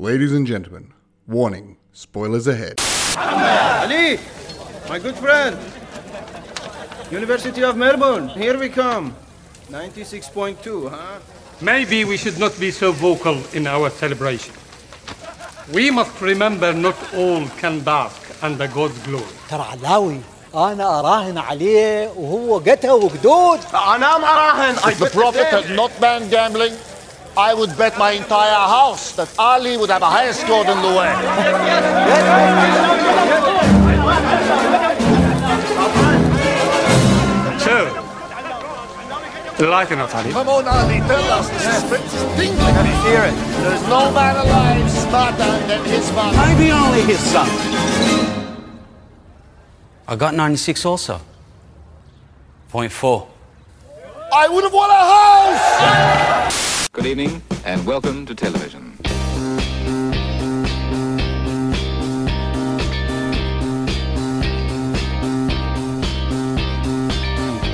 Ladies and gentlemen, warning, spoilers ahead. Ali, my good friend. University of Melbourne, here we come. 96.2, huh? Maybe we should not be so vocal in our celebration. We must remember not all can bask under God's glory. ترى علاوي انا اراهن عليه وهو قتها وقدود أنا مراهن. I If the bet Prophet them. had not banned gambling, I would bet my entire house that Ali would have a higher score than Louis. So, lighten up, Ali. Come on, Ali, tell us. The suspense is tingling. Let me hear it. There's no man alive smarter than his father. maybe only his son I got 96 also. Point four. I would have won a house! Good evening and welcome to television.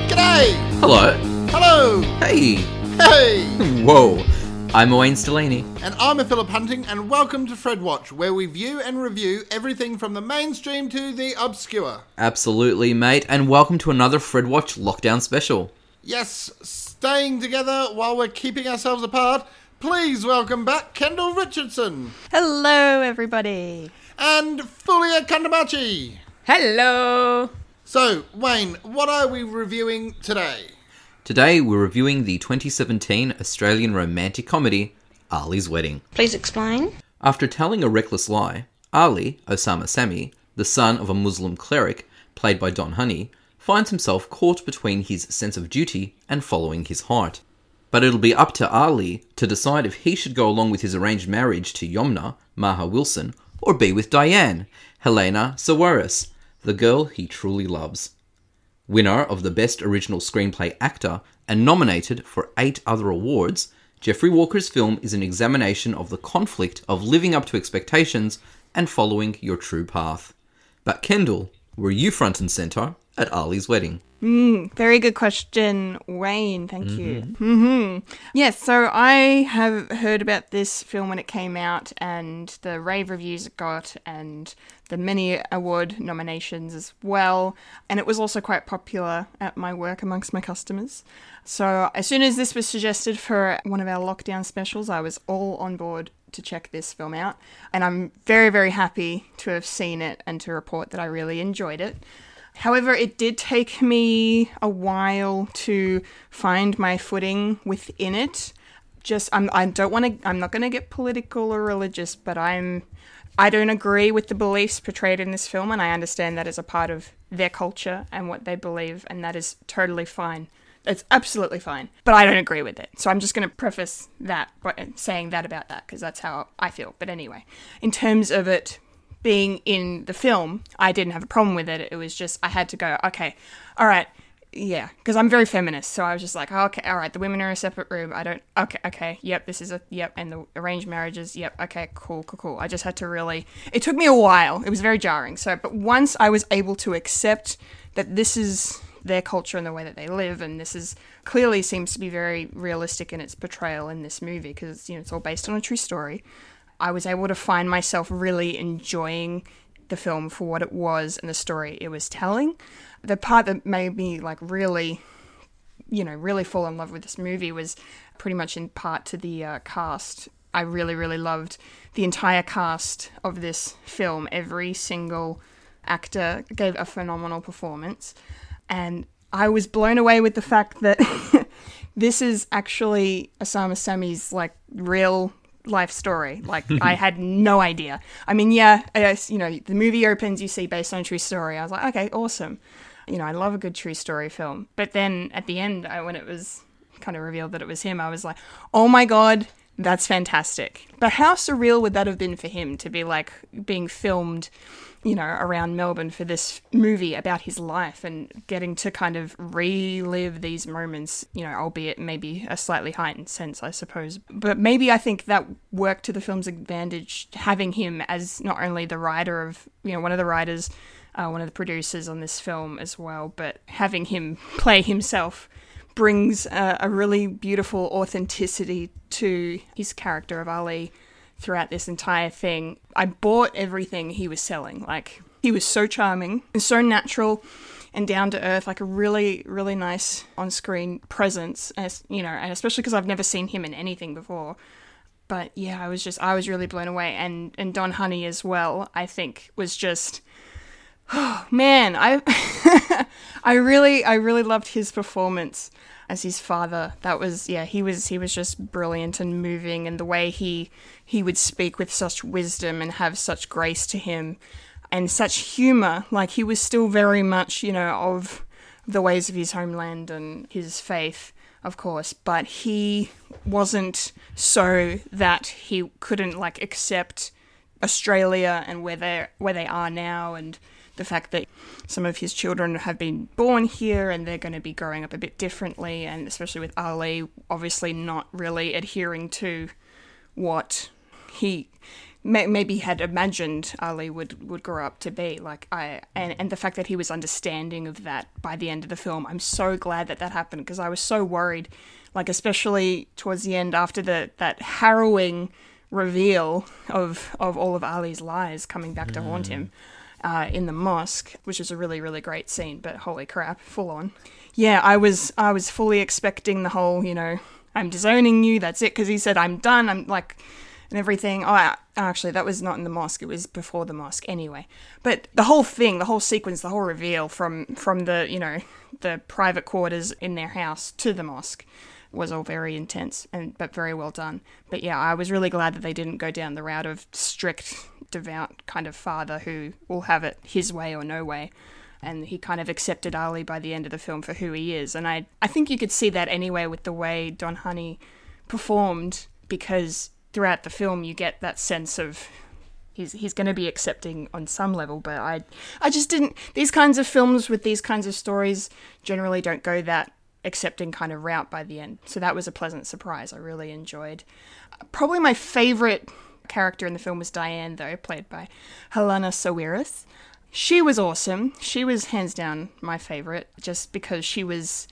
G'day! Hello. Hello! Hey. Hey! Whoa. I'm Wayne Stellini. And I'm a Philip Hunting, and welcome to Fred Watch, where we view and review everything from the mainstream to the obscure. Absolutely, mate, and welcome to another Fred Watch lockdown special. Yes, staying together while we're keeping ourselves apart. Please welcome back Kendall Richardson Hello, everybody. and Fulia Kandamachi. Hello. So, Wayne, what are we reviewing today? Today we're reviewing the 2017 Australian romantic comedy Ali's Wedding. Please explain. After telling a reckless lie, Ali, Osama Sami, the son of a Muslim cleric played by Don Hany, finds himself caught between his sense of duty and following his heart. But it'll be up to Ali to decide if he should go along with his arranged marriage to Yomna, Maha Wilson, or be with Diane, Helana Sawires, the girl he truly loves. Winner of the Best Original Screenplay AACTA and nominated for eight other awards, Jeffrey Walker's film is an examination of the conflict of living up to expectations and following your true path. But Kendall, were you front and center at Ali's wedding? Very good question, Wayne. Thank you. hmm Yes, so I have heard about this film when it came out and the rave reviews it got and the many award nominations as well. And it was also quite popular at my work amongst my customers. So as soon as this was suggested for one of our lockdown specials, I was all on board to check this film out. And I'm very, very happy to have seen it and to report that I really enjoyed it. However, it did take me a while to find my footing within it. Just I'm I don't want to I'm not going to get political or religious, but I'm I don't agree with the beliefs portrayed in this film and I understand that as a part of their culture and what they believe and that is totally fine. It's absolutely fine, but I don't agree with it. So I'm just going to preface that by saying that about that because that's how I feel. But anyway, in terms of it being in the film, I didn't have a problem with it. It was just I had to go, okay, all right, yeah, because I'm very feminist, so I was just like, oh, okay, all right, the women are in a separate room. I don't, okay, okay, yep, this is a, yep, and the arranged marriages, yep, okay, cool, cool, cool. I just had to really, it took me a while. It was very jarring. So, but once I was able to accept that this is their culture and the way that they live, and this is clearly seems to be very realistic in its portrayal in this movie because you know it's all based on a true story. I was able to find myself really enjoying the film for what it was and the story it was telling. The part that made me like really, you know, really fall in love with this movie was pretty much in part to the uh, cast. I really, really loved the entire cast of this film. Every single actor gave a phenomenal performance. And I was blown away with the fact that this is actually Osama Sami's like real life story. Like I had no idea. I mean, yeah, you know, the movie opens, you see based on a true story. I was like, okay, awesome. You know, I love a good true story film. But then at the end, I, when it was kind of revealed that it was him, I was like, oh my god, that's fantastic. But how surreal would that have been for him to be like being filmed, you know, around Melbourne for this movie about his life and getting to kind of relive these moments, you know, albeit maybe a slightly heightened sense, I suppose. But maybe I think that worked to the film's advantage, having him as not only the writer of, you know, one of the writers, uh, one of the producers on this film as well, but having him play himself brings a, a really beautiful authenticity to his character of Ali throughout this entire thing. I bought everything he was selling. Like he was so charming and so natural and down to earth, like a really, really nice on-screen presence. As you know, and especially because I've never seen him in anything before. But yeah, I was just I was really blown away, and and Don Hany as well. I think was just oh, man, I I really I really loved his performance as his father. That was yeah, he was he was just brilliant and moving and the way he he would speak with such wisdom and have such grace to him and such humor. Like he was still very much, you know, of the ways of his homeland and his faith, of course, but he wasn't so that he couldn't like accept Australia and where they where they are now and the fact that some of his children have been born here and they're going to be growing up a bit differently, and especially with Ali, obviously not really adhering to what he may- maybe had imagined Ali would, would grow up to be. Like I and, and the fact that he was understanding of that by the end of the film, I'm so glad that that happened because I was so worried, like especially towards the end after the that harrowing reveal of of all of Ali's lies coming back to haunt mm. him uh, in the mosque, which is a really really great scene. But holy crap, full on. Yeah, I was I was fully expecting the whole you know I'm disowning you. That's it because he said I'm done. I'm like and everything. Oh, I- actually, that was not in the mosque. It was before the mosque, anyway. But the whole thing, the whole sequence, the whole reveal from from the you know the private quarters in their house to the mosque was all very intense and but very well done. But yeah, I was really glad that they didn't go down the route of strict, devout kind of father who will have it his way or no way. And he kind of accepted Ali by the end of the film for who he is. And I I think you could see that anyway with the way Don Hany performed because throughout the film you get that sense of he's he's going to be accepting on some level but I I just didn't these kinds of films with these kinds of stories generally don't go that accepting kind of route by the end. So that was a pleasant surprise. I really enjoyed. Probably my favorite character in the film was Diane though played by Helana Sawires. She was awesome. She was hands down my favorite just because she was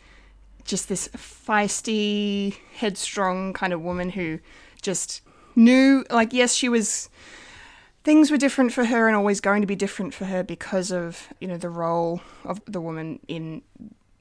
just this feisty, headstrong kind of woman who just knew, like, yes, she was. Things were different for her and always going to be different for her because of, you know, the role of the woman in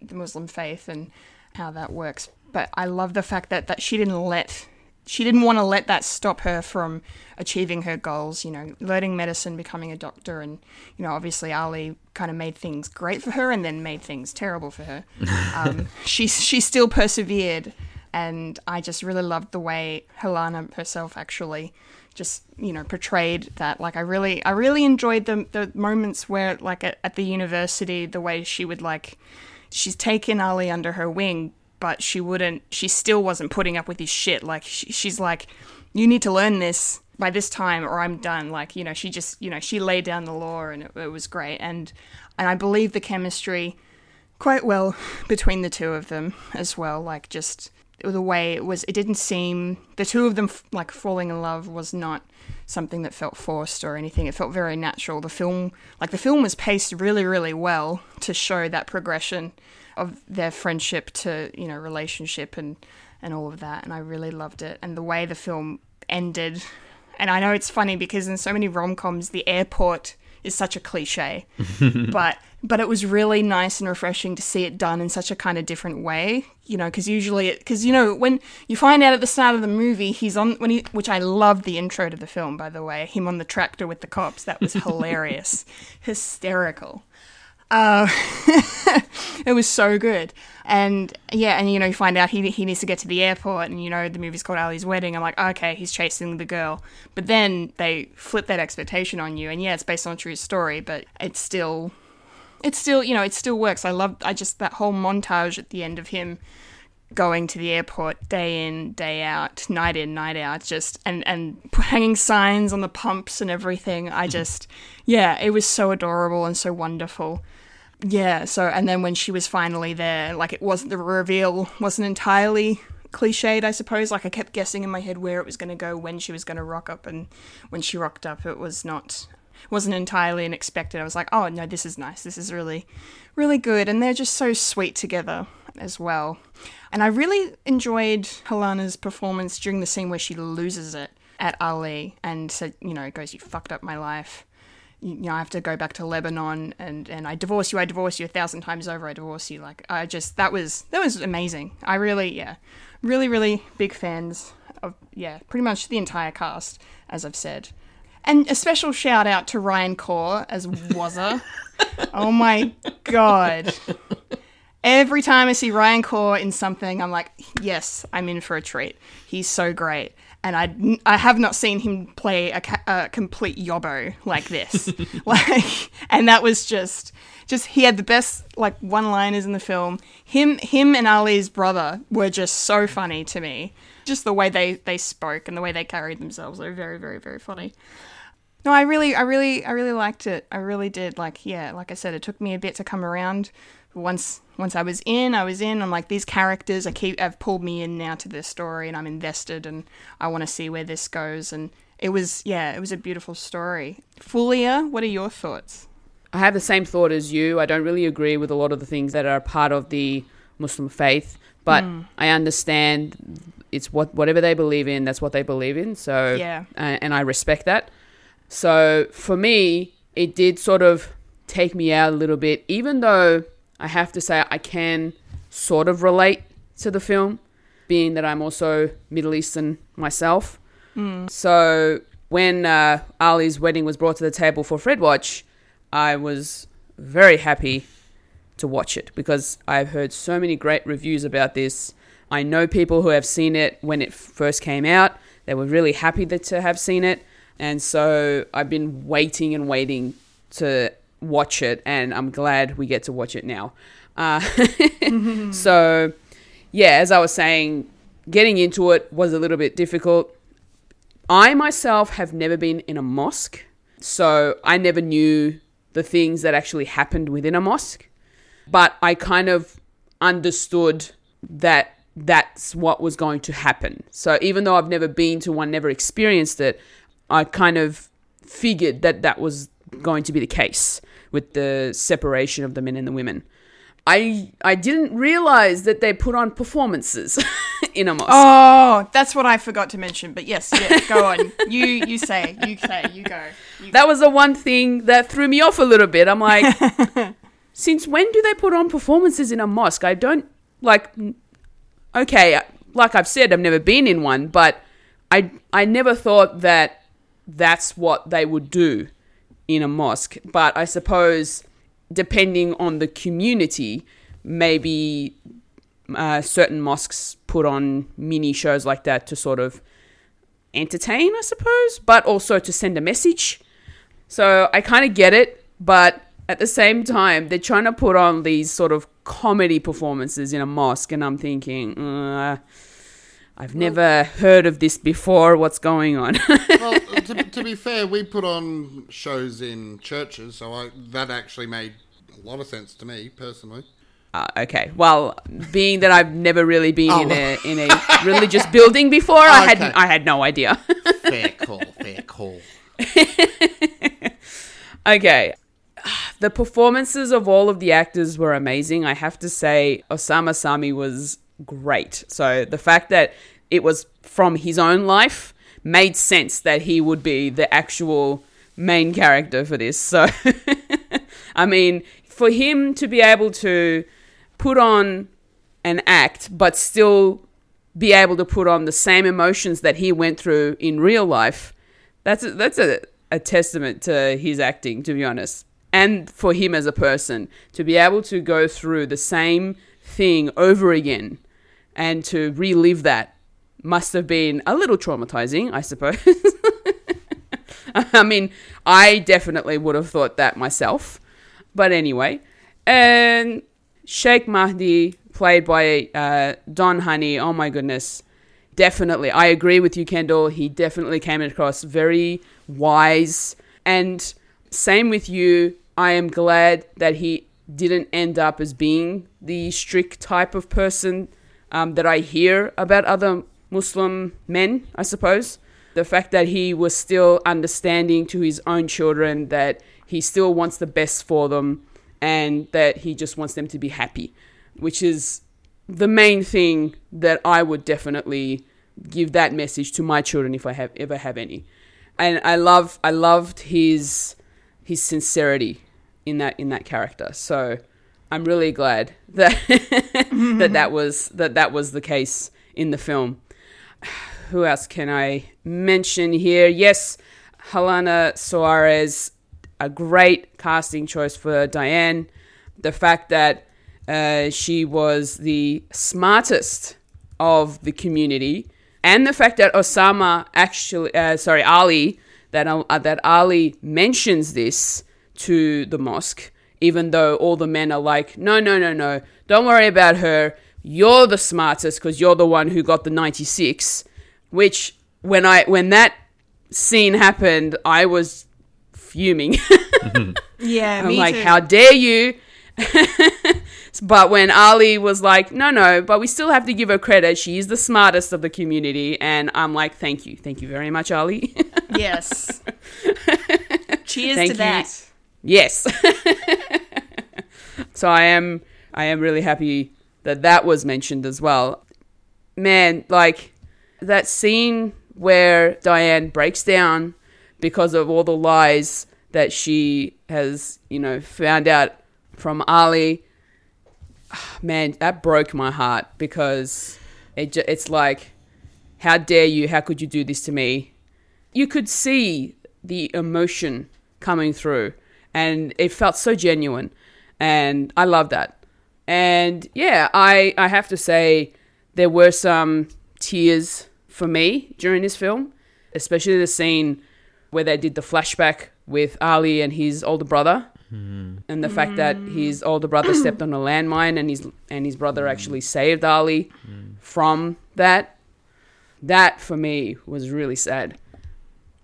the Muslim faith and how that works. But I love the fact that, that she didn't let she didn't want to let that stop her from achieving her goals, you know, learning medicine, becoming a doctor, and, you know, obviously Ali kind of made things great for her and then made things terrible for her. Um, she, she still persevered, and I just really loved the way Helena herself actually just, you know, portrayed that. Like, I really, I really enjoyed the, the moments where, like, at, at the university, the way she would, like, she's taken Ali under her wing, but she wouldn't she still wasn't putting up with his shit. Like she, she's like you need to learn this by this time or i'm done. Like you know she just you know she laid down the law and it, it was great. And and i believe the chemistry quite well between the two of them as well. Like just the way it was it didn't seem the two of them f- like falling in love was not something that felt forced or anything. It felt very natural. The film like the film was paced really really well to show that progression of their friendship to you know relationship and and all of that and i really loved it. And the way the film ended and i know it's funny because in so many rom-coms the airport is such a cliche but but it was really nice and refreshing to see it done in such a kind of different way you know because usually because you know when you find out at the start of the movie he's on when he which i love the intro to the film by the way him on the tractor with the cops that was hilarious hysterical uh, it was so good. And yeah, and you know, you find out he, he needs to get to the airport, and you know, the movie's called Ali's Wedding. I'm like, okay, he's chasing the girl. But then they flip that expectation on you, and yeah, it's based on a true story, but it's still, it's still, you know, it still works. I love, I just, that whole montage at the end of him going to the airport day in day out night in night out just and and hanging signs on the pumps and everything. I mm-hmm. just yeah it was so adorable and so wonderful. Yeah so and then when she was finally there like it wasn't the reveal wasn't entirely cliched i suppose. Like i kept guessing in my head where it was going to go when she was going to rock up and when she rocked up it was not wasn't entirely unexpected i was like oh no this is nice this is really really good and they're just so sweet together as well and i really enjoyed helena's performance during the scene where she loses it at Ali and said, you know, goes, "You fucked up my life." You know, I have to go back to Lebanon, and, and I divorce you. I divorce you a thousand times over. I divorce you. Like I just that was that was amazing. I really, yeah, really, really big fans of yeah, pretty much the entire cast, as I've said. And a special shout out to Ryan Corr as Wazza. oh my god. Every time I see Ryan Corr in something, I'm like, yes, I'm in for a treat. He's so great. And I, I have not seen him play a, a complete yobbo like this. like, and that was just, just he had the best like one-liners in the film. Him, him and Ali's brother were just so funny to me. Just the way they they spoke and the way they carried themselves, they were very, very, very funny. No, I really, I really, I really liked it. I really did. Like, yeah, like I said, it took me a bit to come around. Once, once I was in, I was in. I'm like, these characters, I keep, have pulled me in now to this story, and I'm invested, and I want to see where this goes. And it was, yeah, it was a beautiful story. Fulia, what are your thoughts? I have the same thought as you. I don't really agree with a lot of the things that are part of the Muslim faith, but Mm. I understand it's what whatever they believe in, that's what they believe in. So Yeah. uh, and I respect that. So for me, it did sort of take me out a little bit, even though I have to say I can sort of relate to the film, being that I'm also Middle Eastern myself. So when uh, Ali's wedding was brought to the table for Fred Watch, I was very happy to watch it because I've heard so many great reviews about this. I know people who have seen it when it first came out. They were really happy that, to have seen it. And so I've been waiting and waiting to watch it, and I'm glad we get to watch it now. Uh, so, yeah, as I was saying, getting into it was a little bit difficult. I myself have never been in a mosque, so I never knew the things that actually happened within a mosque. But I kind of understood that that's what was going to happen. So even though I've never been to one, never experienced it, I kind of figured that that was going to be the case with the separation of the men and the women. I I didn't realize that they put on performances in a mosque. Oh, that's what I forgot to mention. But yes, yes, go on. You, you say, you say, you go. You that was the one thing that threw me off a little bit. I'm like, since when do they put on performances in a mosque? I don't like. Okay, like I've said, I've never been in one, but I I never thought that that's what they would do in a mosque. But I suppose depending on the community, maybe uh, certain mosques put on mini shows like that to sort of entertain, I suppose, but also to send a message. So I kind of get it, but at the same time, they're trying to put on these sort of comedy performances in a mosque, and I'm thinking, uh, I've never heard of this before. What's going on? well, to, to be fair, we put on shows in churches, so I, that actually made a lot of sense to me personally. Uh, okay. Well, being that I've never really been Oh. in a in a religious building before, I had I had no idea. Fair call, fair call. okay. The performances of all of the actors were amazing. I have to say, Osama Sami was great. So the fact that it was from his own life made sense that he would be the actual main character for this. So, I mean, for him to be able to put on an act, but still be able to put on the same emotions that he went through in real life, that's a, that's a, a testament to his acting, to be honest. And for him as a person, to be able to go through the same thing over again and to relive that must have been a little traumatizing, I suppose. I mean, I definitely would have thought that myself. But anyway, and Sheikh Mahdi, played by uh, Don Hany, oh my goodness. Definitely. I agree with you, Kendall. He definitely came across very wise. And same with you. I am glad that he didn't end up as being the strict type of person um, that I hear about other Muslim men, I suppose. The fact that he was still understanding to his own children that he still wants the best for them and that he just wants them to be happy, which is the main thing that I would definitely give that message to my children if I have ever have any. And I love I loved his his sincerity in that in that character. So I'm really glad that that that was that that was the case in the film. Who else can I mention here? Yes, Helena Suarez, a great casting choice for Diane. The fact that uh, she was the smartest of the community, and the fact that Osama actually, uh, sorry, Ali, that uh, that Ali mentions this to the mosque, even though all the men are like, no, no, no, no, don't worry about her. You're the smartest because you're the one who got the 96. Which when I when that scene happened, I was fuming. Yeah, I'm me like, too. how dare you? but when Ali was like, no, no, but we still have to give her credit. She is the smartest of the community. And I'm like, thank you. Thank you very much, Ali. Yes. Cheers Thank to you. that. Yes. so I am, I am really happy that that was mentioned as well. Man, like that scene where Diane breaks down because of all the lies that she has, you know, found out from Ali. Man, that broke my heart because it it's like, how dare you? How could you do this to me? You could see the emotion coming through, and it felt so genuine, and I love that. And yeah, I I have to say there were some tears for me during this film, especially the scene where they did the flashback with Ali and his older brother, mm-hmm. and the fact that mm. his older brother stepped on a landmine and his and his brother mm. actually saved Ali mm. from that. That for me was really sad.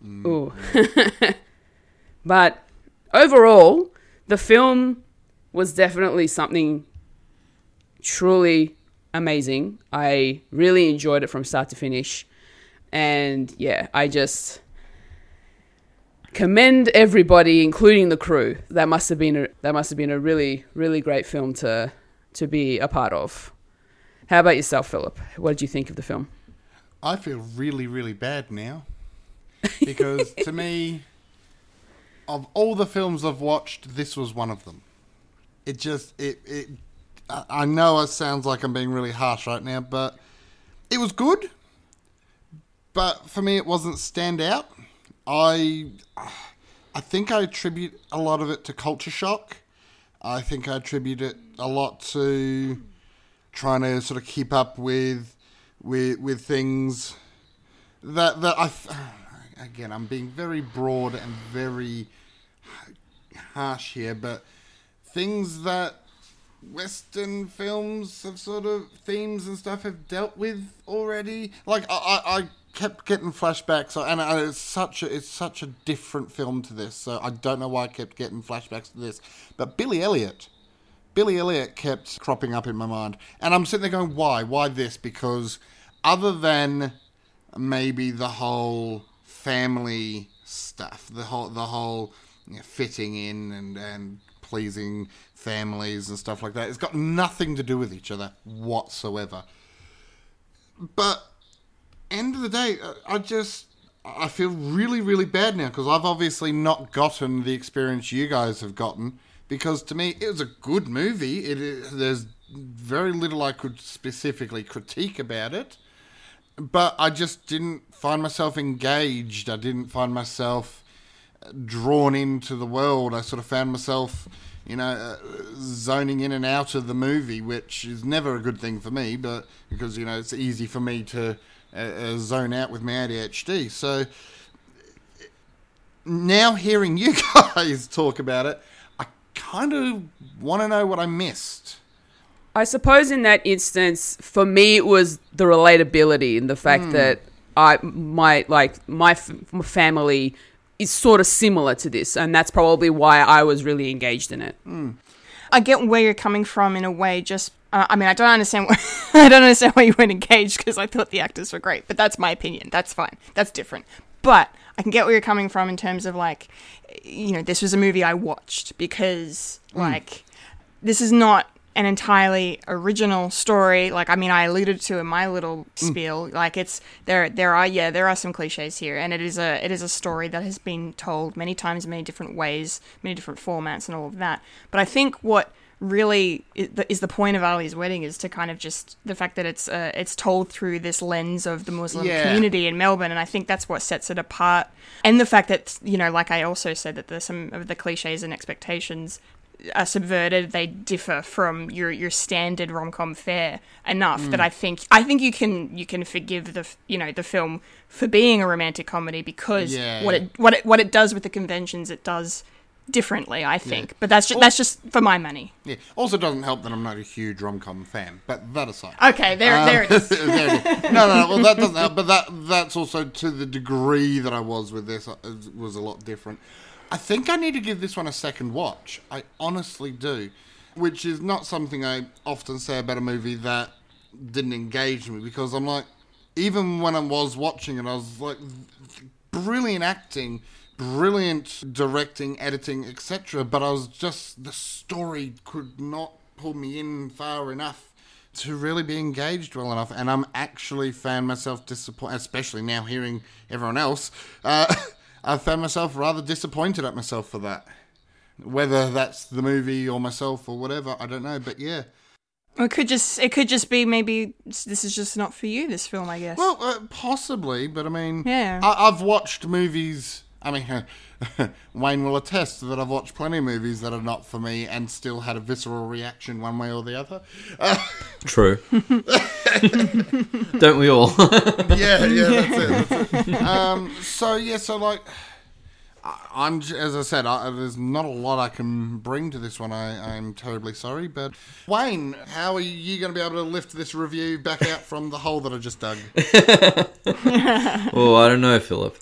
Ooh. but overall, the film was definitely something truly amazing. I really enjoyed it from start to finish. And yeah, I just commend everybody, including the crew. That must have been a, that must have been a really really great film to to be a part of. How about yourself, Philip? What did you think of the film? I feel really, really bad now. Because to me, of all the films I've watched, this was one of them. It just, it, it, I know it sounds like I'm being really harsh right now, but it was good. But for me, it wasn't stand out. I, I think I attribute a lot of it to culture shock. I think I attribute it a lot to trying to sort of keep up with with with things that that I again I'm being very broad and very harsh here, but things that Western films have sort of themes and stuff have dealt with already. Like I, I, I kept getting flashbacks, and it's such a it's such a different film to this. So I don't know why I kept getting flashbacks to this. But Billy Elliot, Billy Elliot kept cropping up in my mind, and I'm sitting there going, why, why this? Because other than maybe the whole family stuff, the whole the whole you know, fitting in and and pleasing families and stuff like that. It's got nothing to do with each other whatsoever. But end of the day, uh, I just I feel really really bad now because I've obviously not gotten the experience you guys have gotten. Because to me, it was a good movie. There's very little I could specifically critique about it but I just didn't find myself engaged. I didn't find myself drawn into the world. I sort of found myself, you know, uh, zoning in and out of the movie, which is never a good thing for me. But because you know it's easy for me to uh, uh, zone out with my ADHD. So now hearing you guys talk about it, I kind of want to know what I missed. I suppose in that instance, for me, it was the relatability and the fact that I my like my, f- my family is sort of similar to this, and that's probably why I was really engaged in it. I get where you're coming from in a way. Just, uh, I mean, I don't understand. Why, I don't understand why you weren't engaged because I thought the actors were great. But that's my opinion. That's fine. That's different. But I can get where you're coming from in terms of like, you know, this was a movie I watched because like, this is not an entirely original story. Like I mean, I alluded to in my little spiel. Like it's there. There are yeah, there are some cliches here, and it is a it is a story that has been told many times, many different ways, many different formats, and all of that. But I think what really is the, is the point of Ali's wedding is to kind of just the fact that it's uh, it's told through this lens of the Muslim Yeah. community in Melbourne, and I think that's what sets it apart. And the fact that you know, like I also said, that there's some of the cliches and expectations are subverted. They differ from your your standard rom com fare enough Mm. that I think I think you can you can forgive the you know the film for being a romantic comedy because Yeah. what it what it what it does with the conventions it does differently. I think, but that's just, that's just for my money. Yeah. Also, doesn't help that I'm not a huge rom com fan. But that aside. Okay, there Um, there it is. there it is. No, no, no. Well, that doesn't help. But that that's also to the degree that I was with this uh, was a lot different. I think I need to give this one a second watch. I honestly do, which is not something I often say about a movie that didn't engage me because I'm like, even when I was watching it, I was like, brilliant acting, brilliant directing, editing, etc. But I was just the story could not pull me in far enough to really be engaged well enough. And I'm actually found myself disappointed, especially now hearing everyone else. Uh, I found myself rather disappointed at myself for that. Whether that's the movie or myself or whatever, I don't know. But yeah. It could just it could just be maybe this is just not for you. This film, I guess. Well, uh, possibly, but I mean, Yeah. I, I've watched movies. I mean, Wayne will attest that I've watched plenty of movies that are not for me and still had a visceral reaction one way or the other. Uh, True. Don't we all? yeah, yeah, that's it. That's it. Um, so yeah, so like, I'm as I said, I, there's not a lot I can bring to this one. I, I'm terribly sorry, but Wayne, how are you going to be able to lift this review back out from the hole that I just dug? oh, I don't know, Philip.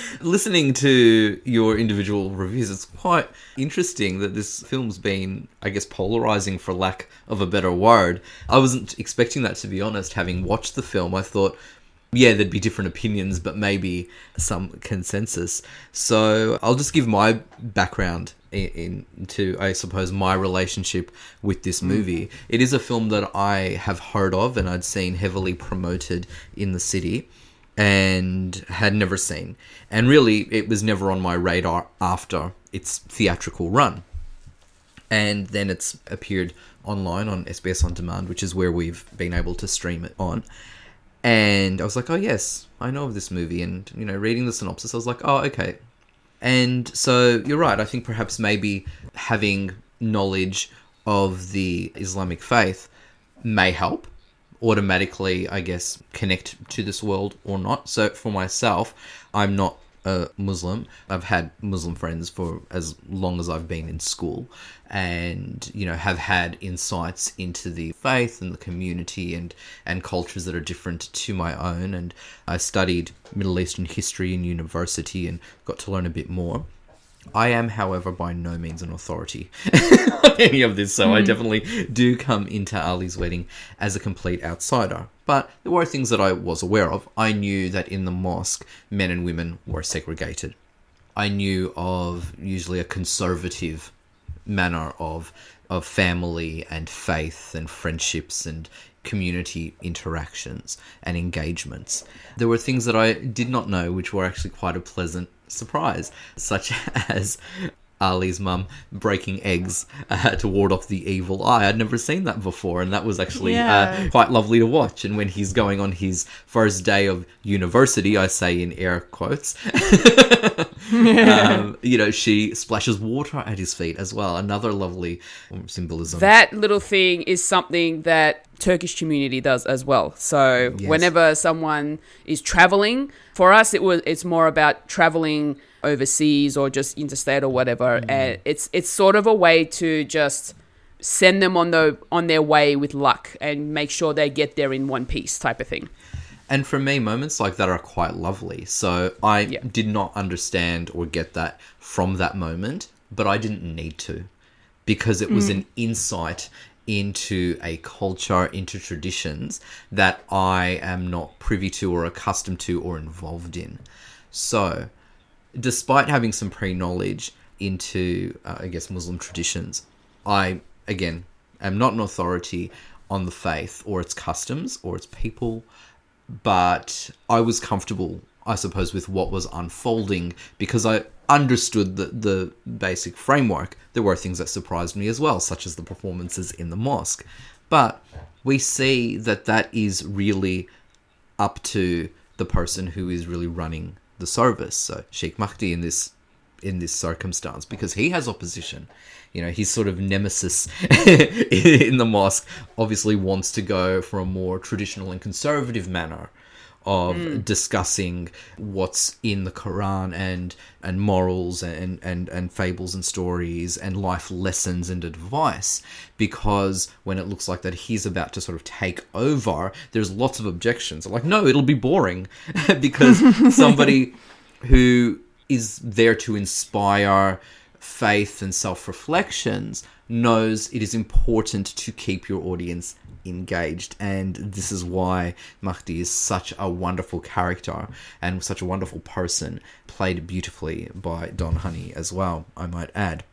Listening to your individual reviews, it's quite interesting that this film's been, I guess, polarizing for lack of a better word. I wasn't expecting that, to be honest. Having watched the film, I thought, yeah, there'd be different opinions, but maybe some consensus. So I'll just give my background in, into, I suppose, my relationship with this mm. movie. It is a film that I have heard of and I'd seen heavily promoted in the city and had never seen. And really, it was never on my radar after its theatrical run and then it's appeared online on SBS On Demand, which is where we've been able to stream it on. And I was like, oh yes, I know of this movie, and you know, reading the synopsis, I was like, oh okay. And so you're right. I think perhaps maybe having knowledge of the Islamic faith may help automatically, I guess, connect to this world or not. So for myself, I'm not a Muslim. I've had Muslim friends for as long as I've been in school and, you know, have had insights into the faith and the community and, and cultures that are different to my own. And I studied Middle Eastern history in university and got to learn a bit more. I am, however, by no means an authority on any of this, so I Hmm. definitely do come into Ali's wedding as a complete outsider. But there were things that I was aware of. I knew that in the mosque, men and women were segregated. I knew of usually a conservative manner of of family and faith and friendships and community interactions and engagements. There were things that I did not know which were actually quite a pleasant surprise, such as Ali's mum breaking eggs uh, to ward off the evil eye. I'd never seen that before, and that was actually Yeah. uh, quite lovely to watch. And when he's going on his first day of university, I say in air quotes, um, you know, she splashes water at his feet as well. Another lovely symbolism. That little thing is something that Turkish community does as well. So Yes. whenever someone is traveling, for us it was it's more about traveling overseas or just interstate or whatever, and it's it's sort of a way to just send them on the on their way with luck and make sure they get there in one piece type of thing. And for me, moments like that are quite lovely. So I did not understand or get that from that moment, but I didn't need to because it was Mm. an insight into a culture, into traditions that I am not privy to or accustomed to or involved in. So, despite having some pre knowledge, into, uh, I guess, Muslim traditions. I, again, am not an authority on the faith or its customs or its people, but I was comfortable, I suppose, with what was unfolding because I understood the, the basic framework. There were things that surprised me as well, such as the performances in the mosque. But we see that that is really up to the person who is really running the service. So Sheikh Mahdi in this in this circumstance because he has opposition. You know, his sort of nemesis in the mosque obviously wants to go for a more traditional and conservative manner of Mm. discussing what's in the Quran and and morals and, and and fables and stories and life lessons and advice. Because when it looks like that he's about to sort of take over there's lots of objections. Like no it'll be boring. Because somebody who is there to inspire faith and self reflections knows it is important to keep your audience engaged. And this is why Mahdi is such a wonderful character and such a wonderful person, played beautifully by Don Hany as well, I might add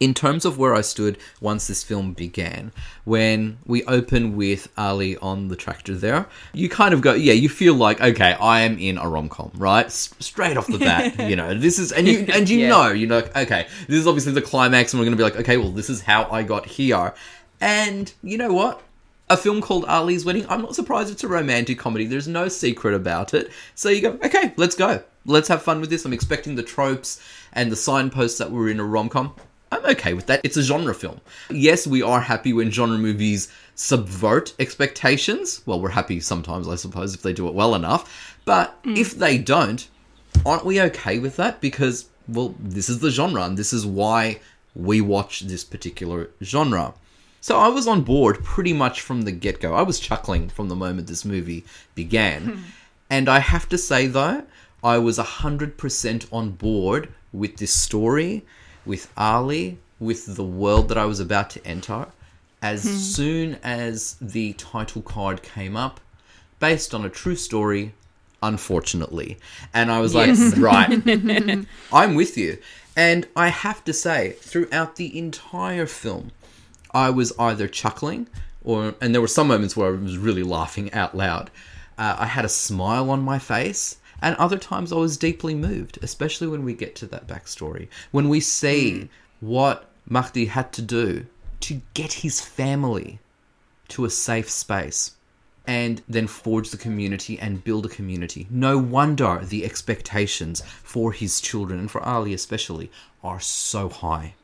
in terms of where I stood once this film began, when we open with Ali on the tractor there, you kind of go, yeah, you feel like, okay, I am in a rom com, right? S- straight off the bat, you know, this is, and you and you Yeah. know, you know, okay, this is obviously the climax, and we're going to be like, okay, well, this is how I got here, and you know what? A film called Ali's Wedding. I'm not surprised it's a romantic comedy. There's no secret about it. So you go, okay, let's go. Let's have fun with this. I'm expecting the tropes and the signposts that were in a rom com. I'm okay with that. It's a genre film. Yes, we are happy when genre movies subvert expectations. Well, we're happy sometimes, I suppose, if they do it well enough. But mm. if they don't, aren't we okay with that? Because, well, this is the genre and this is why we watch this particular genre. So I was on board pretty much from the get go. I was chuckling from the moment this movie began. and I have to say, though, I was 100% on board with this story, with Ali, with the world that I was about to enter. As Hmm. soon as the title card came up, based on a true story, unfortunately. And I was like, right, I'm with you. And I have to say, throughout the entire film, I was either chuckling or, and there were some moments where I was really laughing out loud. Uh, I had a smile on my face, and other times I was deeply moved, especially when we get to that backstory. When we see what Mahdi had to do to get his family to a safe space and then forge the community and build a community. No wonder the expectations for his children and for Ali especially are so high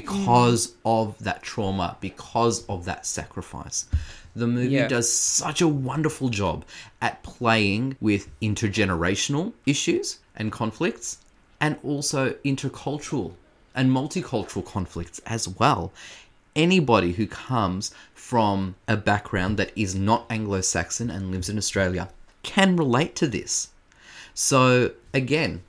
because of that trauma, because of that sacrifice. The movie Yeah. does such a wonderful job at playing with intergenerational issues and conflicts and also intercultural and multicultural conflicts as well. Anybody who comes from a background that is not Anglo Saxon and lives in Australia can relate to this. So, again,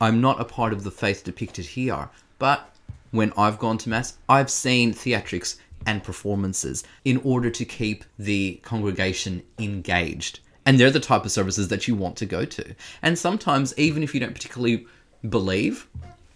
I'm not a part of the faith depicted here, but when I've gone to Mass, I've seen theatrics and performances in order to keep the congregation engaged. And they're the type of services that you want to go to. And sometimes, even if you don't particularly believe,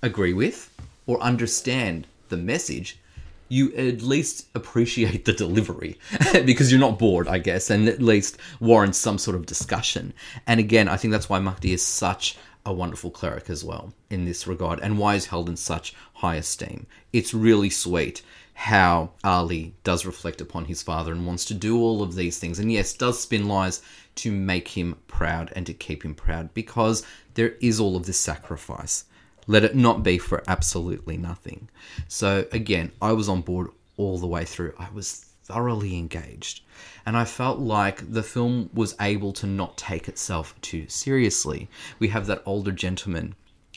agree with, or understand the message, you at least appreciate the delivery because you're not bored, I guess, and at least warrants some sort of discussion. And again, I think that's why Mahdi is such a wonderful cleric as well in this regard and why he's held in such high esteem. It's really sweet how Ali does reflect upon his father and wants to do all of these things. And yes, does spin lies to make him proud and to keep him proud because there is all of this sacrifice. Let it not be for absolutely nothing. So, again, I was on board all the way through. I was thoroughly engaged. And I felt like the film was able to not take itself too seriously. We have that older gentleman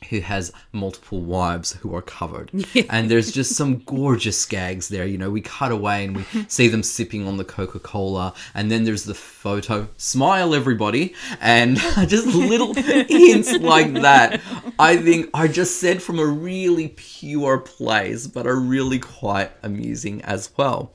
who has multiple wives who are covered. And there's just some gorgeous gags there. You know, we cut away and we see them sipping on the Coca Cola. And then there's the photo. Smile, everybody. And just little hints like that, I think are just said from a really pure place, but are really quite amusing as well.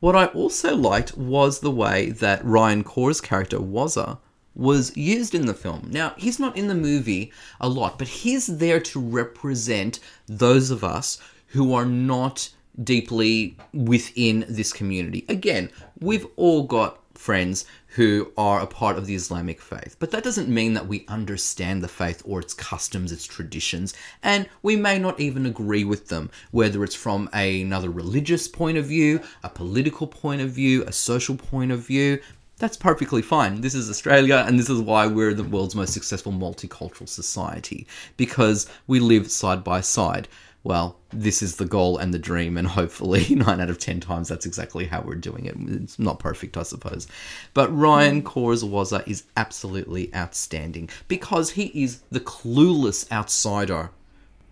What I also liked was the way that Ryan Corr's character Wazza was used in the film. Now, he's not in the movie a lot, but he's there to represent those of us who are not deeply within this community. Again, we've all got friends who are a part of the Islamic faith, but that doesn't mean that we understand the faith or its customs, its traditions, and we may not even agree with them, whether it's from another religious point of view, a political point of view, a social point of view. That's perfectly fine. This is Australia, and this is why we're the world's most successful multicultural society because we live side by side well, this is the goal and the dream, and hopefully, nine out of ten times, that's exactly how we're doing it. It's not perfect, I suppose. But Ryan mm. Corr's Wazza is absolutely outstanding because he is the clueless outsider.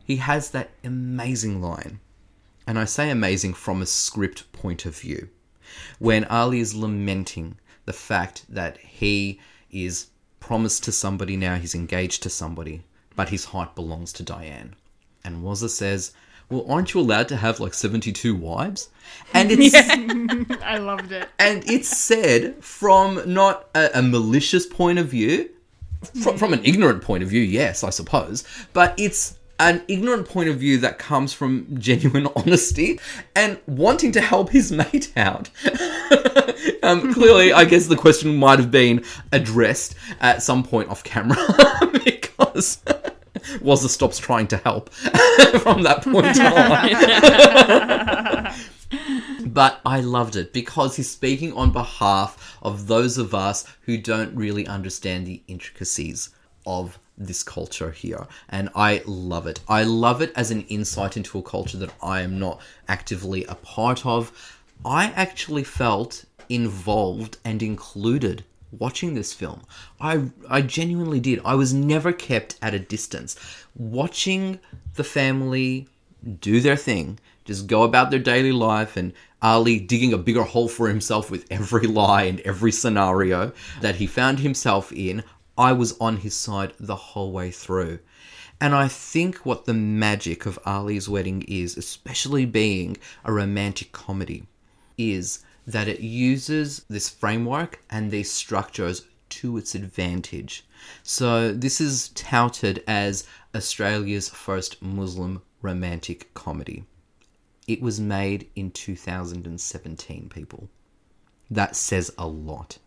He has that amazing line, and I say amazing from a script point of view, when Ali is lamenting the fact that he is promised to somebody now, he's engaged to somebody, but his heart belongs to Diane. And Wazza says, Well, aren't you allowed to have like 72 wives? And it's. I loved it. And it's said from not a, a malicious point of view, from, from an ignorant point of view, yes, I suppose, but it's an ignorant point of view that comes from genuine honesty and wanting to help his mate out. um, clearly, I guess the question might have been addressed at some point off camera because. Wazza stops trying to help from that point on. but I loved it because he's speaking on behalf of those of us who don't really understand the intricacies of this culture here. And I love it. I love it as an insight into a culture that I am not actively a part of. I actually felt involved and included watching this film. I I genuinely did. I was never kept at a distance. Watching the family do their thing, just go about their daily life and Ali digging a bigger hole for himself with every lie and every scenario that he found himself in, I was on his side the whole way through. And I think what the magic of Ali's wedding is, especially being a romantic comedy, is that it uses this framework and these structures to its advantage. So, this is touted as Australia's first Muslim romantic comedy. It was made in 2017, people. That says a lot.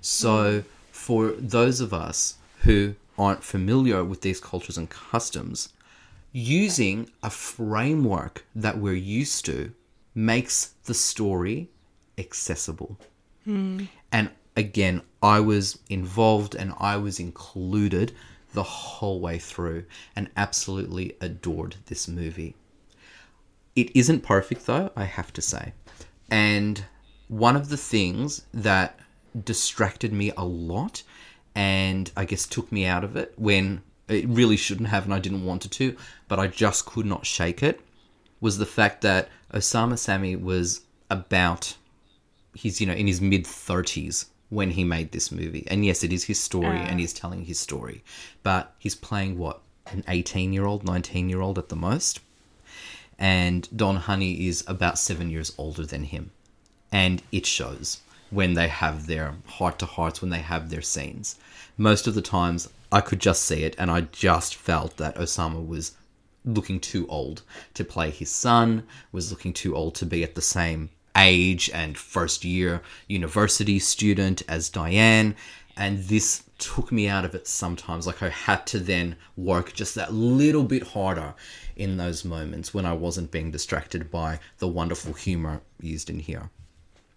So, for those of us who aren't familiar with these cultures and customs, using a framework that we're used to makes the story accessible. Hmm. And again, I was involved and I was included the whole way through and absolutely adored this movie. It isn't perfect though, I have to say. And one of the things that distracted me a lot and I guess took me out of it when it really shouldn't have and I didn't want it to, but I just could not shake it was the fact that Osama Sami was about he's you know in his mid 30s when he made this movie. And yes it is his story and ah. he's telling his story. But he's playing what an 18 year old 19 year old at the most? And Don Hany is about seven years older than him. And it shows when they have their heart to hearts when they have their scenes. Most of the times i could just see it and i just felt that osama was looking too old to play his son was looking too old to be at the same age and first year university student as Diane. And this took me out of it sometimes. Like I had to then work just that little bit harder in those moments when I wasn't being distracted by the wonderful humor used in here.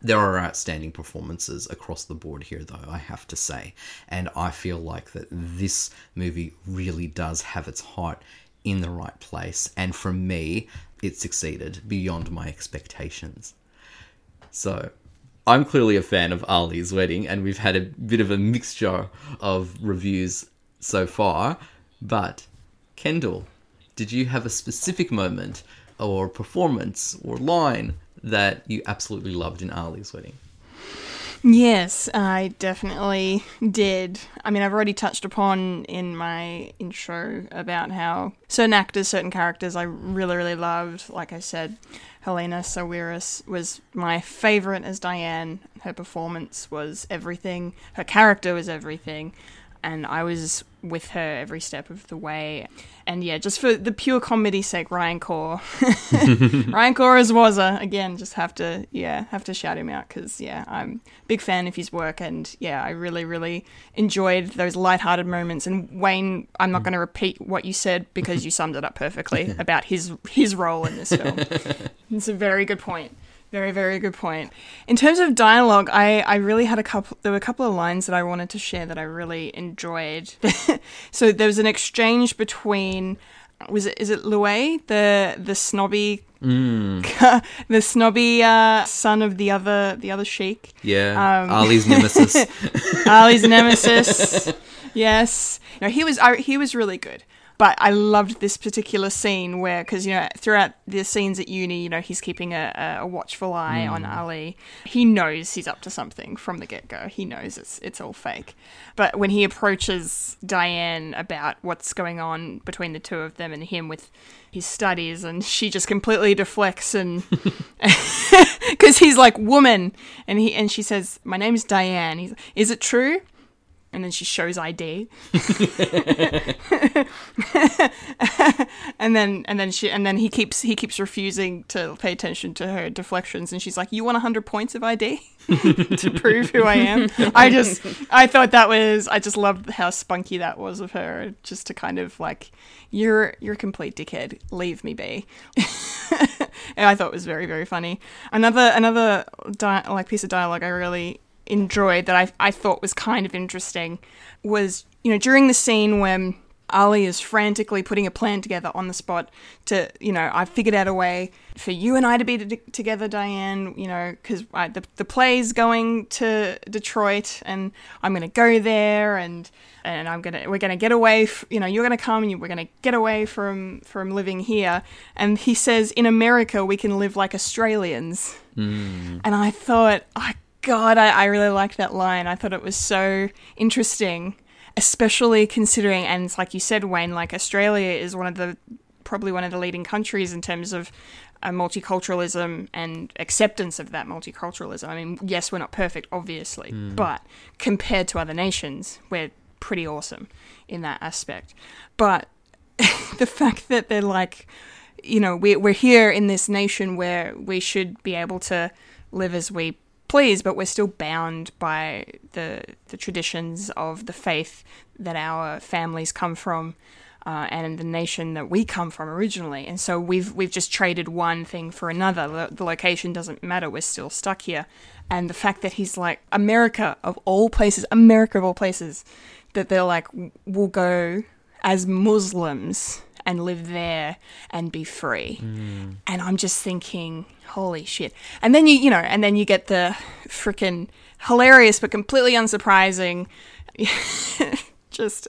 There are outstanding performances across the board here, though, I have to say. And I feel like that this movie really does have its heart in the right place. And for me, it succeeded beyond my expectations. So, I'm clearly a fan of Ali's wedding, and we've had a bit of a mixture of reviews so far. But, Kendall, did you have a specific moment or performance or line that you absolutely loved in Ali's wedding? Yes, I definitely did. I mean, I've already touched upon in my intro about how certain actors, certain characters I really, really loved. Like I said, Helana Sawires was my favorite as Diane. Her performance was everything, her character was everything, and I was with her every step of the way. And yeah, just for the pure comedy sake, Ryan Corr, Ryan Corr as Wazza again. Just have to yeah have to shout him out because yeah I'm a big fan of his work and yeah I really really enjoyed those lighthearted moments. And Wayne, I'm not mm. going to repeat what you said because you summed it up perfectly about his his role in this film. it's a very good point. Very, very good point. In terms of dialogue, I, I really had a couple. There were a couple of lines that I wanted to share that I really enjoyed. so there was an exchange between was it is it Louis the the snobby the snobby uh, son of the other the other sheik Yeah. Um, Ali's nemesis. Ali's nemesis. Yes, no, he was I, he was really good. But I loved this particular scene where, because you know, throughout the scenes at uni, you know, he's keeping a, a watchful eye on mm. Ali. He knows he's up to something from the get go. He knows it's it's all fake. But when he approaches Diane about what's going on between the two of them and him with his studies, and she just completely deflects and because he's like woman, and he and she says, "My name's Diane." He's, is it true? And then she shows ID. and then and then she and then he keeps he keeps refusing to pay attention to her deflections and she's like you want 100 points of id to prove who i am? I just i thought that was i just loved how spunky that was of her just to kind of like you're you're a complete dickhead. Leave me be. And i thought it was very very funny. Another another di- like piece of dialogue i really enjoyed that I, I thought was kind of interesting was you know during the scene when Ali is frantically putting a plan together on the spot to, you know, I figured out a way for you and I to be t- together, Diane, you know, because the, the play's going to Detroit and I'm going to go there and and I'm going to, we're going to get away, f- you know, you're going to come and you, we're going to get away from, from living here. And he says, in America, we can live like Australians. Mm. And I thought, oh, God, I, I really liked that line. I thought it was so interesting especially considering, and it's like you said, Wayne, like Australia is one of the probably one of the leading countries in terms of uh, multiculturalism and acceptance of that multiculturalism. I mean, yes, we're not perfect, obviously, but compared to other nations, we're pretty awesome in that aspect. But the fact that they're like, you know, we're, we're here in this nation where we should be able to live as we please, but we're still bound by the the traditions of the faith that our families come from, uh, and the nation that we come from originally. And so we've we've just traded one thing for another. The, the location doesn't matter. We're still stuck here. And the fact that he's like America of all places, America of all places, that they're like we'll go as Muslims and live there and be free. And I'm just thinking, holy shit. And then you, you know, and then you get the freaking hilarious but completely unsurprising just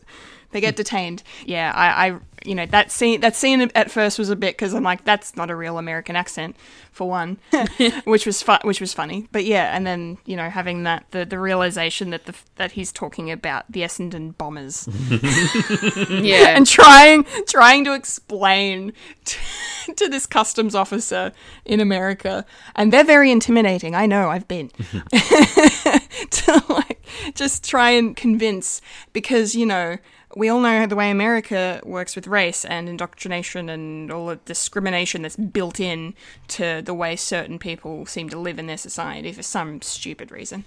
they get mm. detained. Yeah, I, I, you know, that scene, that scene at first was a bit because I'm like, that's not a real American accent, for one, which was fu- which was funny. But yeah, and then you know, having that the, the realization that the that he's talking about the Essendon bombers, Yeah. and trying trying to explain to, to this customs officer in America, and they're very intimidating. I know, I've been to like just try and convince because you know we all know the way America works with race and indoctrination and all the discrimination that's built in to the way certain people seem to live in their society for some stupid reason.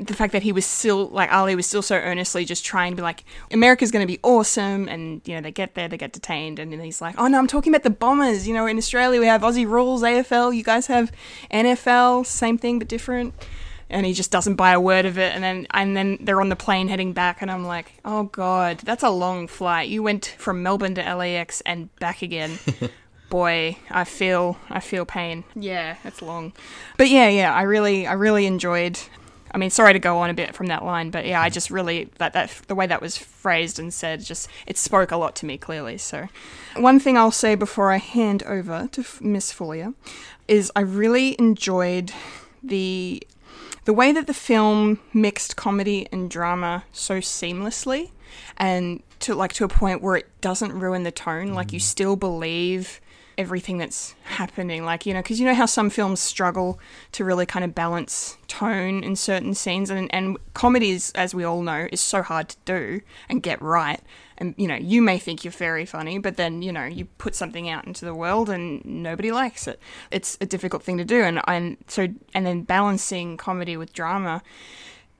The fact that he was still like Ali was still so earnestly just trying to be like America's going to be awesome, and you know they get there, they get detained, and then he's like, oh no, I'm talking about the Bombers. You know, in Australia we have Aussie rules, AFL. You guys have NFL, same thing but different and he just doesn't buy a word of it and then and then they're on the plane heading back and I'm like, "Oh god, that's a long flight. You went from Melbourne to LAX and back again." Boy, I feel I feel pain. Yeah, it's long. But yeah, yeah, I really I really enjoyed I mean, sorry to go on a bit from that line, but yeah, I just really that that the way that was phrased and said just it spoke a lot to me clearly. So, one thing I'll say before I hand over to Miss Fulia is I really enjoyed the the way that the film mixed comedy and drama so seamlessly and to like to a point where it doesn't ruin the tone like you mm. still believe everything that's happening. Like you know because you know how some films struggle to really kind of balance tone in certain scenes and and comedies as we all know is so hard to do and get right and you know you may think you're very funny but then you know you put something out into the world and nobody likes it it's a difficult thing to do and and so and then balancing comedy with drama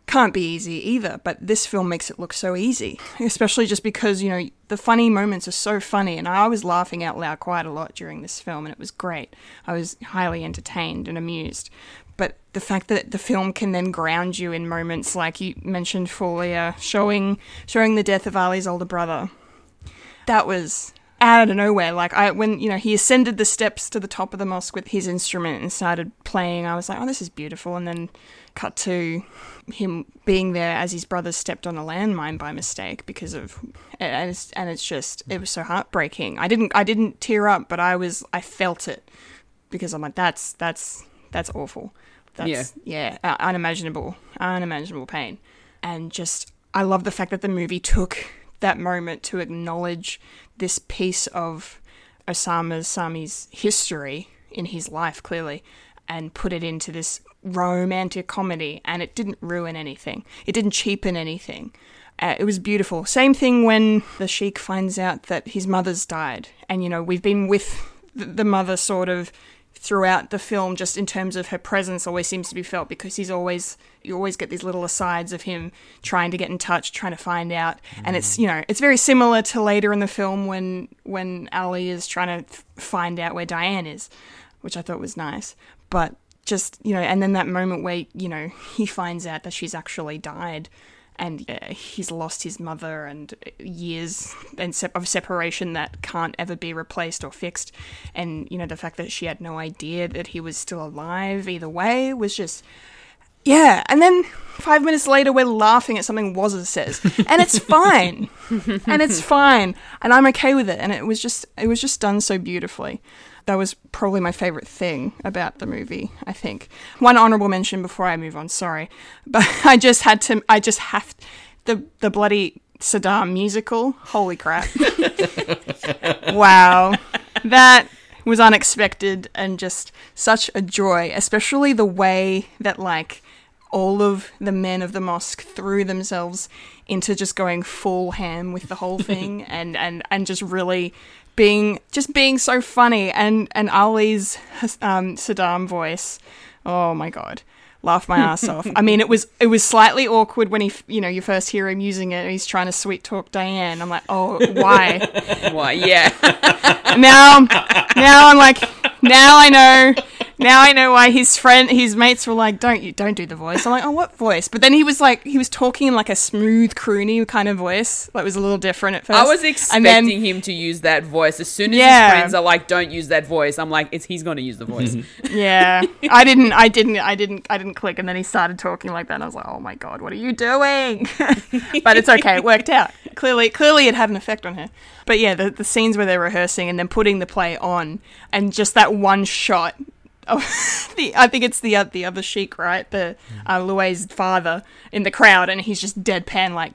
can't be easy either, but this film makes it look so easy, especially just because, you know, the funny moments are so funny. And I was laughing out loud quite a lot during this film, and it was great. I was highly entertained and amused. The fact that the film can then ground you in moments like you mentioned, Folia, showing showing the death of Ali's older brother, that was out of nowhere. Like I, when you know he ascended the steps to the top of the mosque with his instrument and started playing, I was like, oh, this is beautiful. And then cut to him being there as his brother stepped on a landmine by mistake because of and it's, and it's just it was so heartbreaking. I didn't I didn't tear up, but I was I felt it because I'm like that's that's that's awful. That's yeah, uh, unimaginable, unimaginable pain. And just I love the fact that the movie took that moment to acknowledge this piece of Osama's Sami's history in his life clearly and put it into this romantic comedy and it didn't ruin anything. It didn't cheapen anything. Uh, it was beautiful. Same thing when the sheik finds out that his mother's died. And, you know, we've been with the mother sort of throughout the film just in terms of her presence always seems to be felt because he's always you always get these little asides of him trying to get in touch trying to find out. And it's mm. you know it's very similar to later in the film when when ali is trying to find out where diane is which i thought was nice. But just you know and then that moment where you know he finds out that she's actually died and uh, he's lost his mother and years and se- of separation that can't ever be replaced or fixed. And you know the fact that she had no idea that he was still alive either way was just yeah. And then five minutes later we're laughing at something Wazza says. And it's fine. And it's fine. And i'm okay with it. And it was just it was just done so beautifully that was probably my favorite thing about the movie i think. One honorable mention before i move on sorry. But i just had to i just have the the bloody saddam musical holy crap. Wow. That was unexpected and just such a joy especially the way that like all of the men of the mosque threw themselves into just going full ham with the whole thing and and and just really being just being so funny and and Ali's um, Saddam voice. Oh my god, laugh my ass off. I mean, it was it was slightly awkward when he you know you first hear him using it. He's trying to sweet talk Diane. I'm like, oh why? Why? Yeah. now now I'm like now I know. Now I know why his friend his mates were like don't you don't do the voice. I'm like oh what voice? But then he was like he was talking in like a smooth croony kind of voice. That was a little different at first. I was And expecting then- him to use that voice. As soon as Yeah. his friends are like, "Don't use that voice," I'm like, "It's he's going to use the voice." Mm-hmm. yeah. I didn't I didn't I didn't I didn't click. And then he started talking like that. And I was like oh my god what are you doing? But it's okay. It worked out. Clearly clearly it had an effect on her. But yeah the, the scenes where they're rehearsing and then putting the play on and just that one shot of the I think it's the uh, the other sheik right the uh, Louis's father in the crowd and he's just deadpan like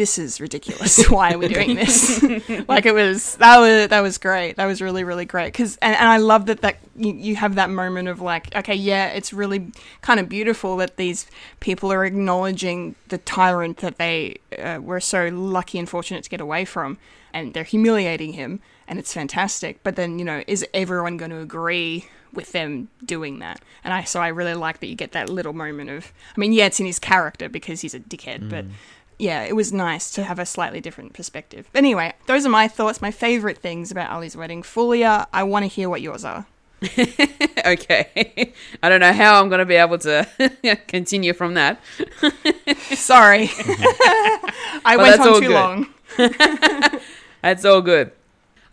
this is ridiculous. Why are we doing this? like it was that was that was great. That was really really great because and, and I love that that you, you have that moment of like okay yeah it's really kind of beautiful that these people are acknowledging the tyrant that they uh, were so lucky and fortunate to get away from and they're humiliating him and it's fantastic. But then you know is everyone going to agree? with them doing that and i so i really like that you get that little moment of i mean yeah it's in his character because he's a dickhead but mm. yeah, it was nice to have a slightly different perspective. But Anyway, those are my thoughts, my favorite things about Ali's wedding. Fulia, I want to hear what yours are. okay. I don't know how I'm going to be able to continue from that. Sorry. I But went on too good. long. That's all good.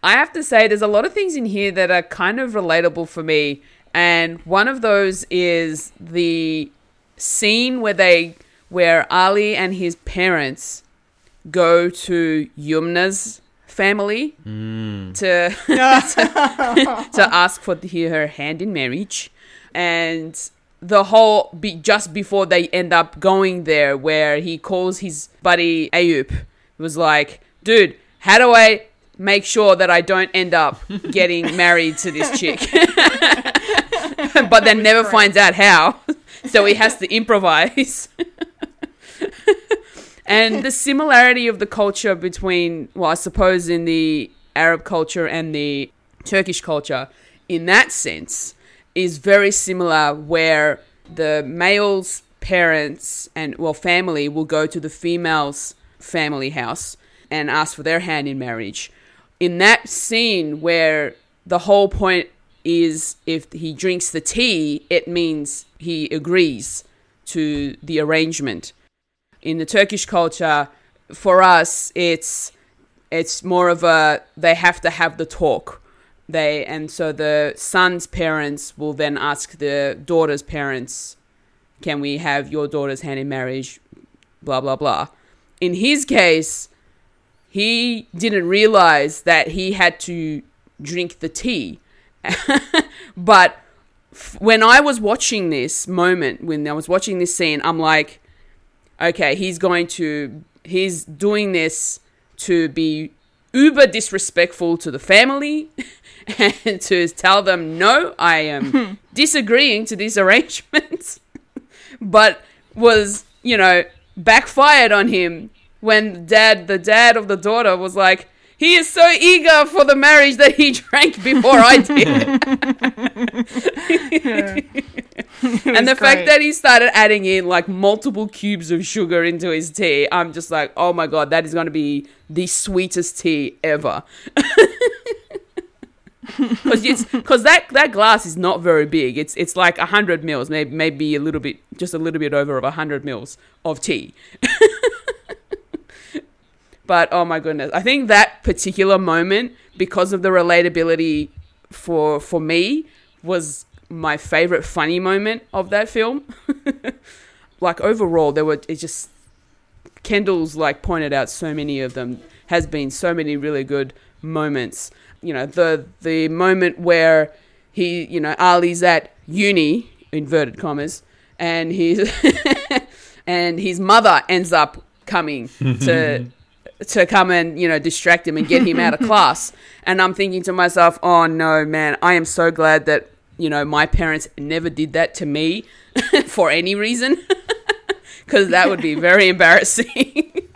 I have to say, there's a lot of things in here that are kind of relatable for me. And one of those is the scene where they, where Ali and his parents go to Yumna's family mm. to, to to ask for the, her hand in marriage, and the whole be just before they end up going there where he calls his buddy Ayup was like, dude, how do I make sure that I don't end up getting married to this chick? but then never finds out how. So he has to improvise. and the similarity of the culture between, well, I suppose in the Arab culture and the Turkish culture, in that sense, is very similar where the male's parents and well family will go to the female's family house and ask for their hand in marriage in that scene where the whole point is if he drinks the tea it means he agrees to the arrangement. In the turkish culture for us it's it's more of a they have to have the talk. They and so the son's parents will then ask the daughter's parents can we have your daughter's hand in marriage? Blah blah blah. In his case he didn't realize that he had to drink the tea. But f- when i was watching this moment when i was watching this scene i'm like okay he's going to he's doing this to be uber disrespectful to the family and to tell them no i am disagreeing to this arrangement but was you know backfired on him when dad the dad of the daughter was like he is so eager for the marriage that he drank before i did and the fact that he started adding in like multiple cubes of sugar into his tea i'm just like oh my god that is going to be the sweetest tea ever because because that that glass is not very big. It's it's like hundred mils, maybe maybe a little bit, just a little bit over of hundred mils of tea. But oh my goodness, I think that particular moment, because of the relatability for for me, was my favorite funny moment of that film. like overall, there were it just Kendall's like pointed out so many of them has been so many really good moments you know the the moment where he you know Ali's at uni inverted commas and his and his mother ends up coming to to come and you know distract him and get him out of class. And I'm thinking to myself oh no man I am so glad that you know my parents never did that to me for any reason. Because that would be very embarrassing.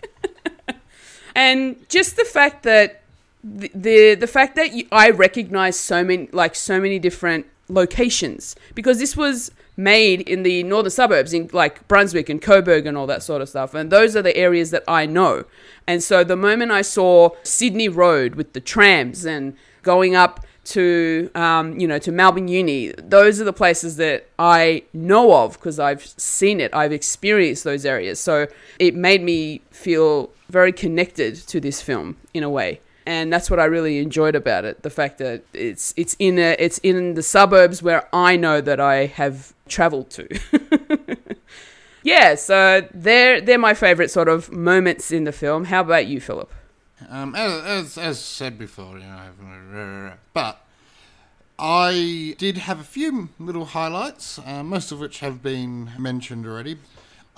And just the fact that the the, the fact that you, I recognize so many like so many different locations because this was made in the northern suburbs in like Brunswick and Coburg and all that sort of stuff and those are the areas that I know. And so the moment I saw Sydney Road with the trams and going up to um, you know to Melbourne Uni those are the places that I know of because I've seen it I've experienced those areas. So it made me feel very connected to this film in a way and that's what I really enjoyed about it. The fact that it's it's in a, it's in the suburbs where I know that I have travelled to. yeah, so they're they're my favourite sort of moments in the film. How about you, Philip? Um, as, as as said before, you know, but I did have a few little highlights, uh, most of which have been mentioned already.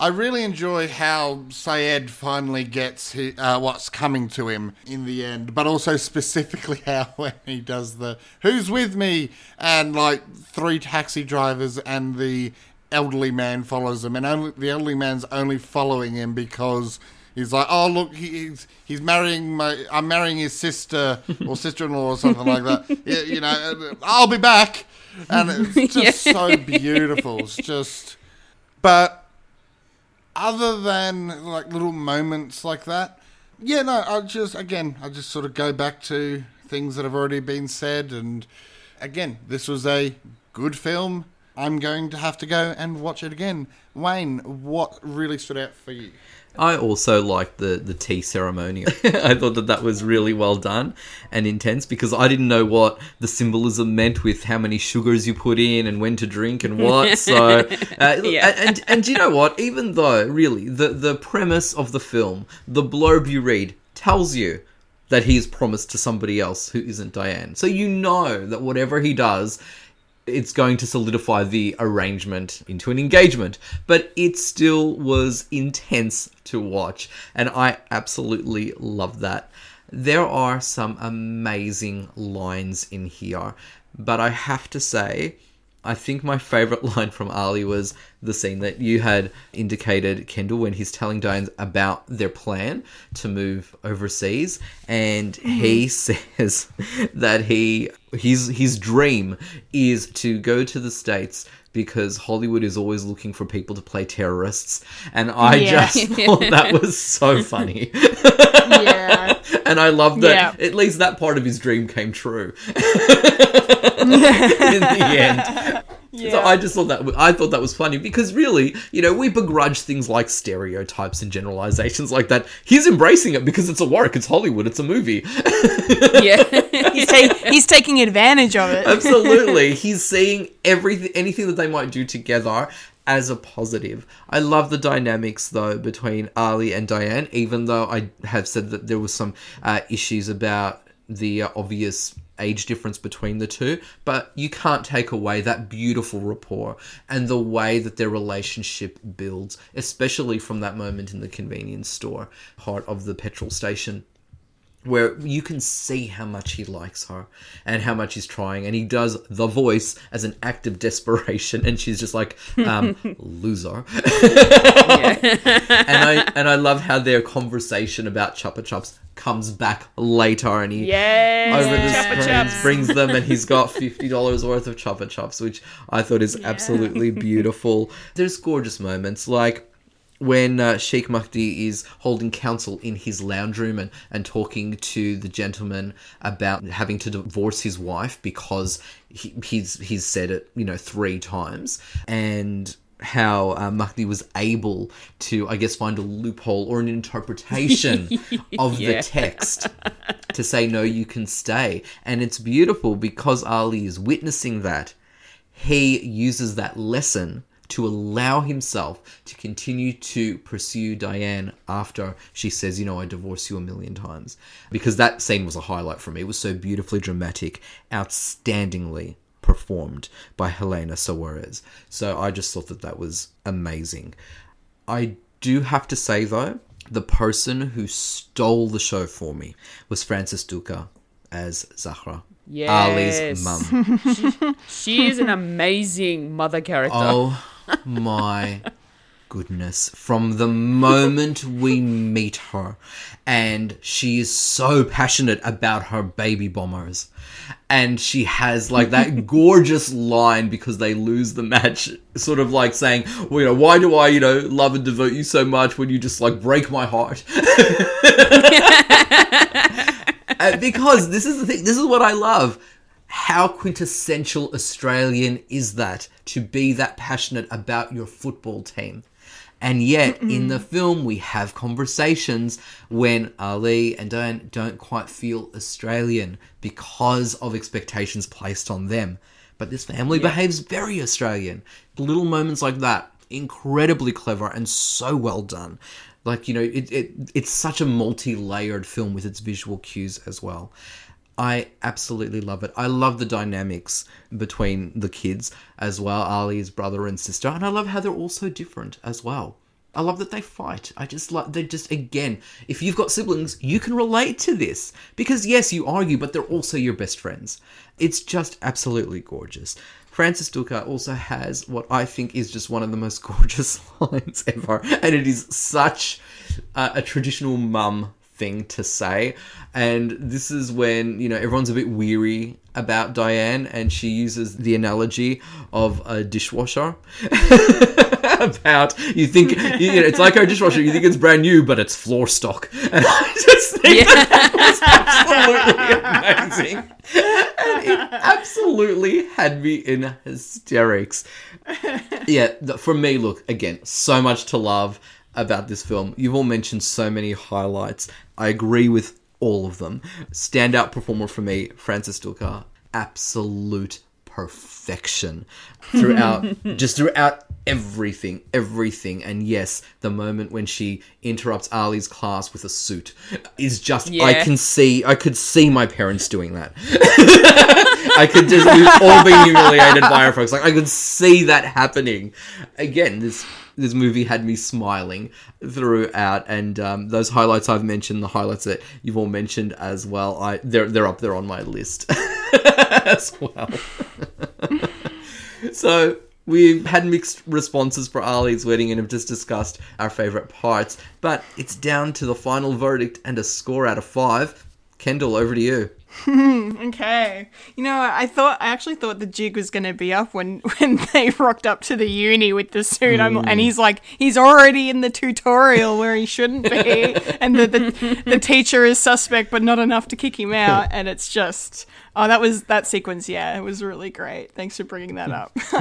I really enjoy how Sayed finally gets hi uh, what's coming to him in the end, but also specifically how when he does the "Who's with me?" and like three taxi drivers and the elderly man follows him, and only, the elderly man's only following him because he's like, "Oh look, he's he's marrying my I'm marrying his sister or sister-in-law or something like that." You, you know, I'll be back, and it's just Yeah. so beautiful. It's just, but other than like little moments like that, yeah, no, I just again, I just sort of go back to things that have already been said, and again, this was a good film. I'm going to have to go and watch it again. Wayne, what really stood out for you? I also liked the the tea ceremony. I thought that that was really well done and intense because I didn't know what the symbolism meant with how many sugars you put in and when to drink and what. So, uh, Yeah. and and you know what? Even though really the the premise of the film, the blurb you read tells you that he is promised to somebody else who isn't Diane. So you know that whatever he does it's going to solidify the arrangement into an engagement. But it still was intense to watch, and I absolutely love that. There are some amazing lines in here, but I have to say, I think my favorite line from Ali was the scene that you had indicated, Kendall, when he's telling Diane about their plan to move overseas, and mm-hmm. he says that he his his dream is to go to the states because Hollywood is always looking for people to play terrorists, and I Yeah. just thought that was so funny. yeah. And I love that Yeah. at least that part of his dream came true in the end. So I just thought that I thought that was funny because really, you know, we begrudge things like stereotypes and generalizations like that. He's embracing it because it's a work, it's Hollywood, it's a movie. yeah. He's, ta- he's taking advantage of it. Absolutely, he's seeing everything, anything that they might do together as a positive. I love the dynamics though between Ali and Diane, even though I have said that there was some uh, issues about the uh, obvious age difference between the two, but you can't take away that beautiful rapport and the way that their relationship builds, especially from that moment in the convenience store, part of the petrol station where you can see how much he likes her and how much he's trying and he does the voice as an act of desperation and she's just like um loser. And i and i love how their conversation about chupa chups comes back later and he Yes. over the screens brings them and he's got $50 worth of chupa chups which i thought is absolutely beautiful. There's gorgeous moments like when uh, Sheikh Mahdi is holding counsel in his lounge room and, and talking to the gentleman about having to divorce his wife because he, he's he's said it you know three times and how uh, Mahdi was able to I guess find a loophole or an interpretation of the text to say no you can stay. And it's beautiful because Ali is witnessing that. He uses that lesson to allow himself to continue to pursue Diane after she says, you know, I divorce you a million times. Because that scene was a highlight for me. It was so beautifully dramatic, outstandingly performed by Helana Sawires. So I just thought that that was amazing. I do have to say, though, the person who stole the show for me was Frances Duca as Zahra. Yes. Ali's mum. She is an amazing mother character. Oh my goodness. From the moment we meet her, and she is so passionate about her baby bombers. And she has like that gorgeous line because they lose the match, sort of like saying, well, you know, why do I, you know, love and devote you so much when you just like break my heart? Uh, because this is the thing, this is what I love. How quintessential Australian is that to be that passionate about your football team? And yet, in the film, we have conversations when Ali and Diane don't quite feel Australian because of expectations placed on them. But this family behaves very Australian. Little moments like that, incredibly clever and so well done. Like, you know, it, it it's such a multi layered film with its visual cues as well. I absolutely love it. I love the dynamics between the kids as well, Ali's brother and sister, and I love how they're all so different as well. I love that they fight. I just like they just again, if you've got siblings, you can relate to this because yes, you argue, but they're also your best friends. It's just absolutely gorgeous. Frances Duca also has what I think is just one of the most gorgeous lines ever, and it is such a, a traditional mum thing to say. And this is when, you know, everyone's a bit weary about Diane and she uses the analogy of a dishwasher. about you think you know, it's like our dishwasher, you think it's brand new, but it's floor stock. And I just think that was absolutely amazing. And it absolutely had me in hysterics. Yeah, for me, look, again, so much to love about this film. You've all mentioned so many highlights. I agree with all of them. Standout performer for me, Frances Duca. Absolute perfection throughout, just throughout everything, everything. And yes, the moment when she interrupts Ali's class with a suit is just, I can see, I could see my parents doing that. I could just we've all been humiliated by our folks. Like I could see that happening. Again, this this movie had me smiling throughout, and um, those highlights I've mentioned, the highlights that you've all mentioned as well, I they're they're up there on my list as well. so we've had mixed responses for Ali's wedding and have just discussed our favourite parts, but it's down to the final verdict and a score out of five. Kendall, over to you. okay. You know, I thought I actually thought the jig was going to be up when when they rocked up to the uni with the suit. I'm, and hmm. he's like, he's already in the tutorial where he shouldn't be, and the, the the teacher is suspect, but not enough to kick him out. And it's just, oh, that was that sequence. Yeah, it was really great. Thanks for bringing that up.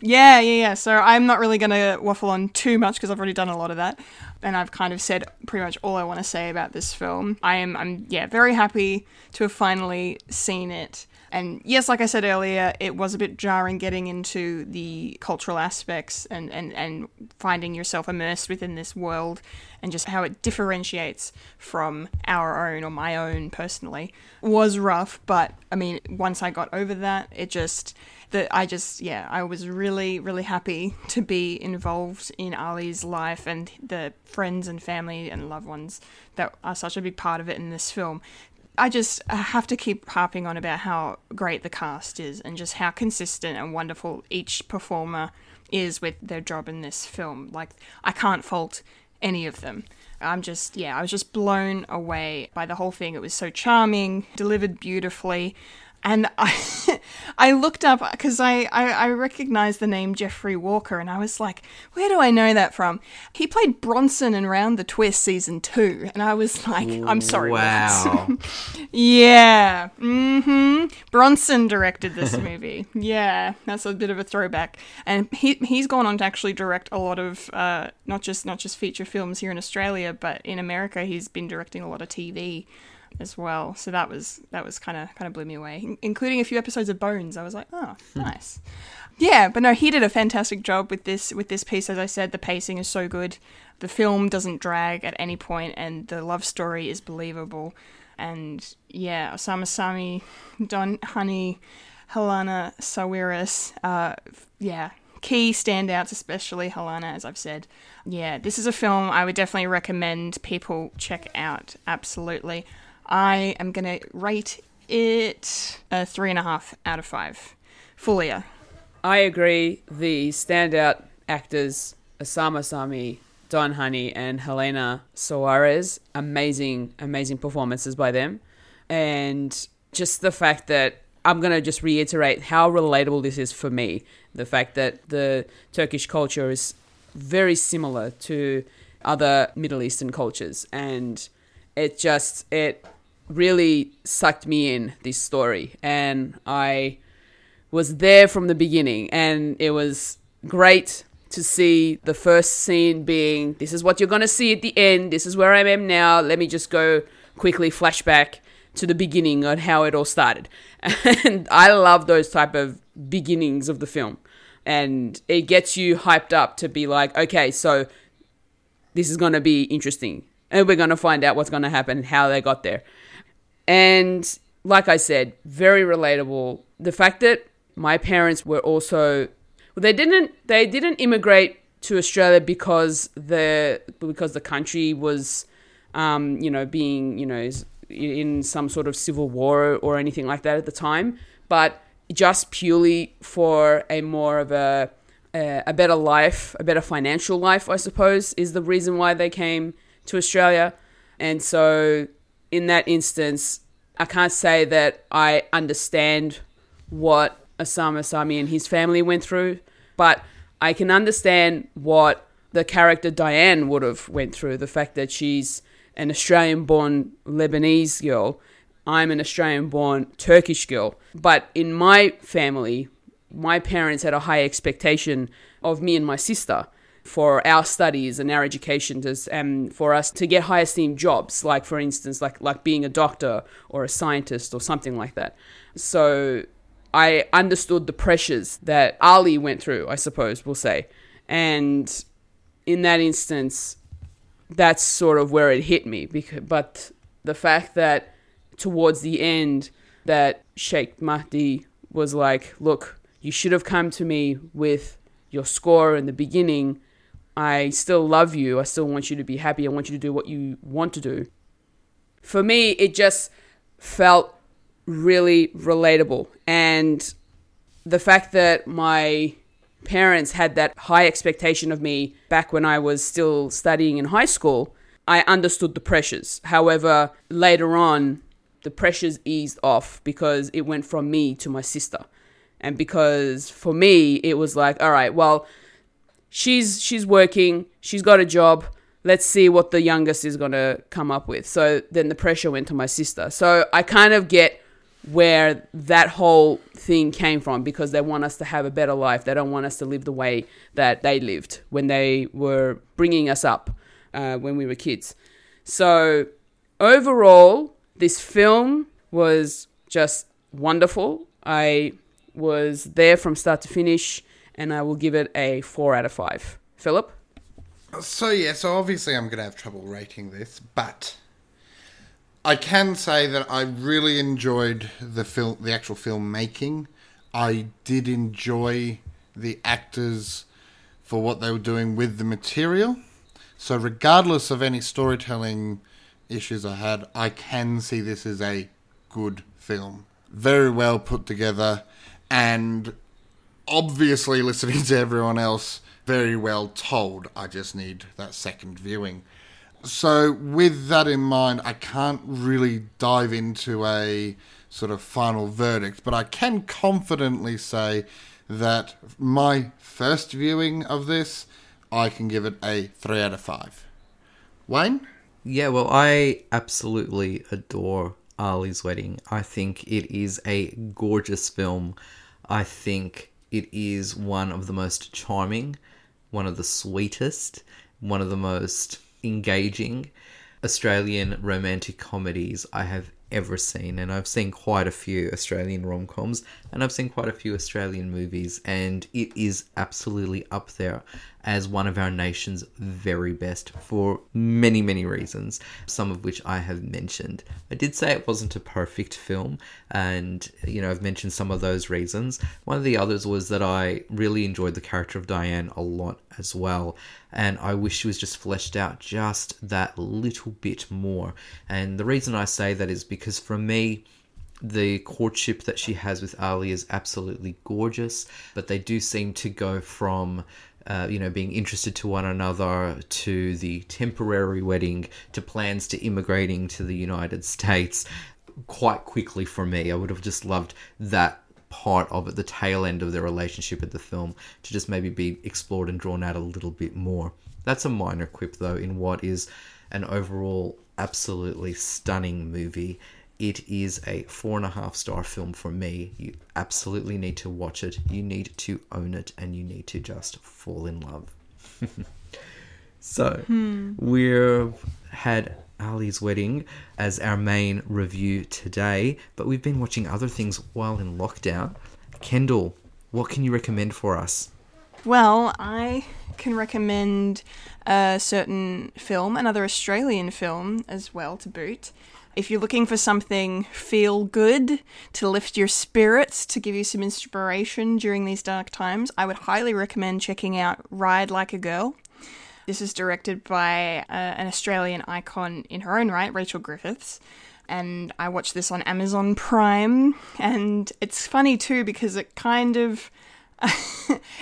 yeah, yeah, yeah. So I'm not really going to waffle on too much because I've already done a lot of that and I've kind of said pretty much all I want to say about this film. I am I'm yeah, very happy to have finally seen it. And yes, like I said earlier, it was a bit jarring getting into the cultural aspects and, and, and finding yourself immersed within this world and just how it differentiates from our own or my own personally was rough. But I mean, once I got over that, it just that I just yeah I was really really happy to be involved in Ali's life and the friends and family and loved ones that are such a big part of it in this film. I just uh, have to keep harping on about how great the cast is and just how consistent and wonderful each performer is with their job in this film. Like I can't fault any of them. I'm just, yeah, I was just blown away by the whole thing. It was so charming, delivered beautifully and I, I looked up because I, I, I recognized the name Jeffrey Walker, and I was like, where do I know that from? He played Bronson in Round the Twist season two, and I was like, I'm sorry, Wow. yeah, mm-hmm. Bronson directed this movie. yeah, that's a bit of a throwback, and he he's gone on to actually direct a lot of uh, not just not just feature films here in Australia, but in America, he's been directing a lot of TV as well. So that was that was kind of kind of blew me away, in- including a few episodes of Bones. I was like, oh, nice. Yeah, but no, he did a fantastic job with this with this piece. As I said, the pacing is so good. The film doesn't drag at any point, and the love story is believable. And yeah, Osama Sami, Don Hany, Helana Sawires, uh, yeah, key standouts, especially Helana, as I've said. Yeah, this is a film I would definitely recommend people check out. Absolutely. I am going to rate it a three and a half out of five. Fulia. I agree. The standout actors, Osama Sami, Don Hany, and Helana Sawires, amazing, amazing performances by them. And just the fact that I'm going to just reiterate how relatable this is for me. The fact that the Turkish culture is very similar to other Middle Eastern cultures. And it just, it really sucked me in this story. And I was there from the beginning. And it was great to see the first scene being this is what you're going to see at the end. This is where I am now. Let me just go quickly flashback to the beginning on how it all started. And I love those type of beginnings of the film. And it gets you hyped up to be like okay so this is going to be interesting. And we're going to find out what's going to happen how they got there and like I said, very relatable. The fact that my parents were also well, they didn't they didn't immigrate to Australia because the because the country was um, you know being you know in some sort of civil war or anything like that at the time, but just purely for a more of a a better life, a better financial life, I suppose, is the reason why they came to Australia. And so in that instance, I can't say that I understand what Osama Sami and his family went through, but I can understand what the character Diane would have went through. The fact that she's an Australian-born Lebanese girl, I'm an Australian-born Turkish girl. But in my family, my parents had a high expectation of me and my sister for our studies and our education to, and um, for us to get high esteemed jobs, like for instance, like like being a doctor or a scientist or something like that. So I understood the pressures that Ali went through, I suppose we'll say, and in that instance, that's sort of where it hit me. Because, but the fact that towards the end, that Sheikh Mahdi was like, look, you should have come to me with your score in the beginning. I still love you. I still want you to be happy. I want you to do what you want to do. For me, it just felt really relatable. And the fact that my parents had that high expectation of me back when I was still studying in high school, I understood the pressures. However, later on, the pressures eased off because it went from me to my sister. And because for me, it was like, all right, well, she's she's working, she's got a job. Let's see what the youngest is going to come up with. So then the pressure went to my sister. So I kind of get where that whole thing came from because they want us to have a better life. They don't want us to live the way that they lived when they were bringing us up uh, when we were kids. So overall, this film was just wonderful. I was there from start to finish, and I will give it a four out of five. Philip? So yeah, so obviously I'm going to have trouble rating this, but I can say that I really enjoyed the film, the actual filmmaking. I did enjoy the actors for what they were doing with the material. So regardless of any storytelling issues I had, I can see this as a good film. Very well put together and obviously listening to everyone else very well told. I just need that second viewing. So, with that in mind, I can't really dive into a sort of final verdict, but I can confidently say that my first viewing of this, I can give it a 3 out of 5. Wayne? Yeah, well, I absolutely adore Ali's Wedding. I think it is a gorgeous film. I think it is one of the most charming, one of the sweetest, one of the most engaging Australian romantic comedies I have ever seen. And I've seen quite a few Australian rom coms and I've seen quite a few Australian movies, and it is absolutely up there as one of our nation's very best for many, many reasons, some of which I have mentioned. I did say it wasn't a perfect film, and you know, I've mentioned some of those reasons. One of the others was that I really enjoyed the character of Diane a lot as well, and I wish she was just fleshed out just that little bit more. And the reason I say that is because for me, the courtship that she has with Ali is absolutely gorgeous, but they do seem to go from uh, you know, being interested to one another, to the temporary wedding, to plans to immigrating to the United States quite quickly for me. I would have just loved that part of it, the tail end of their relationship in the film, to just maybe be explored and drawn out a little bit more. That's a minor quip, though, in what is an overall absolutely stunning movie. It is a four and a half star film for me. You absolutely need to watch it. You need to own it and you need to just fall in love. so, Hmm. we've had Ali's Wedding as our main review today, but we've been watching other things while in lockdown. Kendall, what can you recommend for us? Well, I can recommend a certain film, another Australian film as well to boot. If you're looking for something feel good to lift your spirits, to give you some inspiration during these dark times, I would highly recommend checking out Ride Like a Girl. This is directed by uh, an Australian icon in her own right, Rachel Griffiths. And I watched this on Amazon Prime. And it's funny too because it kind of.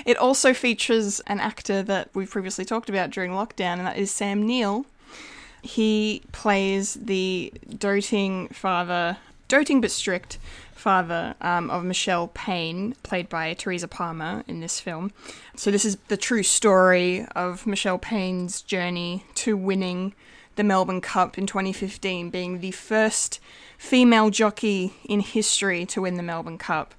it also features an actor that we've previously talked about during lockdown, and that is Sam Neill. He plays the doting father, doting but strict father um, of Michelle Payne, played by Teresa Palmer in this film. So, this is the true story of Michelle Payne's journey to winning the Melbourne Cup in 2015, being the first female jockey in history to win the Melbourne Cup.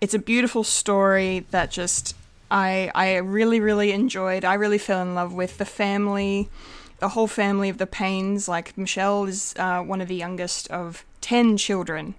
It's a beautiful story that just I I really really enjoyed. I really fell in love with the family, the whole family of the Paynes. Like Michelle is uh, one of the youngest of ten children,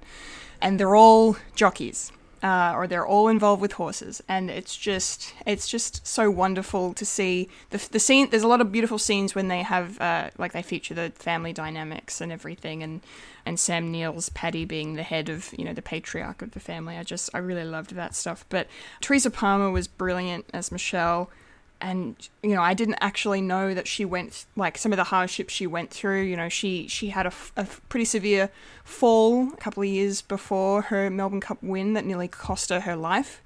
and they're all jockeys. uh, or they're all involved with horses, and it's just it's just so wonderful to see the the scene. There's a lot of beautiful scenes when they have uh, like they feature the family dynamics and everything, and and Sam Neill's Paddy being the head of you know the patriarch of the family. I just I really loved that stuff. But Teresa Palmer was brilliant as Michelle and you know i didn't actually know that she went like some of the hardships she went through you know she she had a, a pretty severe fall a couple of years before her melbourne cup win that nearly cost her her life.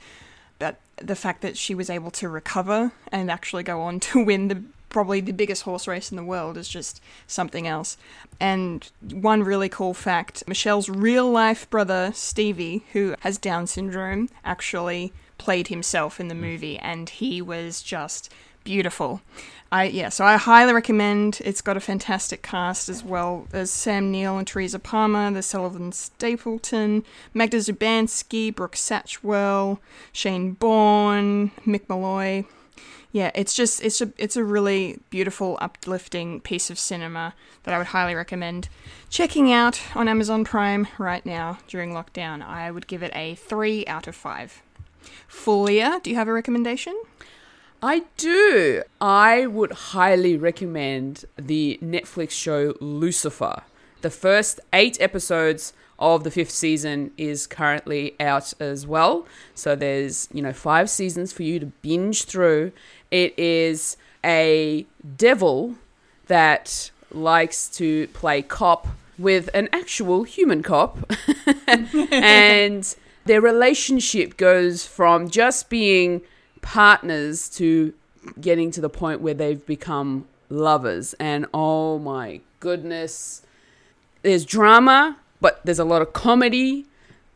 But the fact that she was able to recover and actually go on to win the probably the biggest horse race in the world is just something else. And one really cool fact michelle's real life brother stevie who has down syndrome actually played himself in the mm. movie, and he was just beautiful. I yeah, so I highly recommend. It's got a fantastic cast as well as Sam Neill and Teresa Palmer, the Sullivan Stapleton, Magda Szubanski, Brooke Satchwell, Shane Bourne, Mick Molloy. Yeah, it's just it's a it's a really beautiful, uplifting piece of cinema that I would highly recommend checking out on Amazon Prime right now during lockdown. I would give it a three out of five. Fulia, do you have a recommendation? I do. I would highly recommend the Netflix show Lucifer. The first eight episodes of the fifth season is currently out as well. So there's, you know, five seasons for you to binge through. It is a devil that likes to play cop with an actual human cop. and their relationship goes from just being partners to getting to the point where they've become lovers. And oh my goodness, there's drama, but there's a lot of comedy.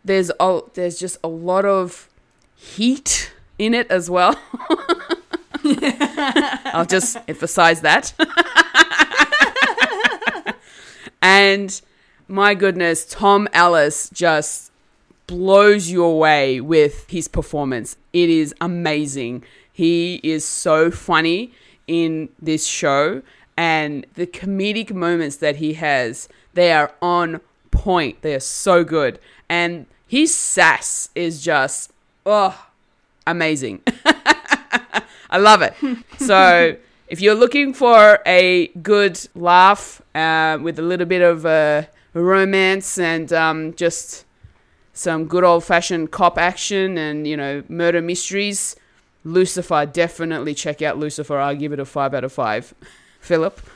There's a, there's just a lot of heat in it as well. I'll just emphasize that. and my goodness, Tom Ellis just blows you away with his performance. It is amazing. He is so funny in this show and the comedic moments that he has, they are on point. They are so good. And his sass is just oh amazing. I love it. So if you're looking for a good laugh uh, with a little bit of uh, romance and um, just some good old fashioned cop action and, you know, murder mysteries, Lucifer, definitely check out Lucifer. I'll give it a 5 out of 5. Philip?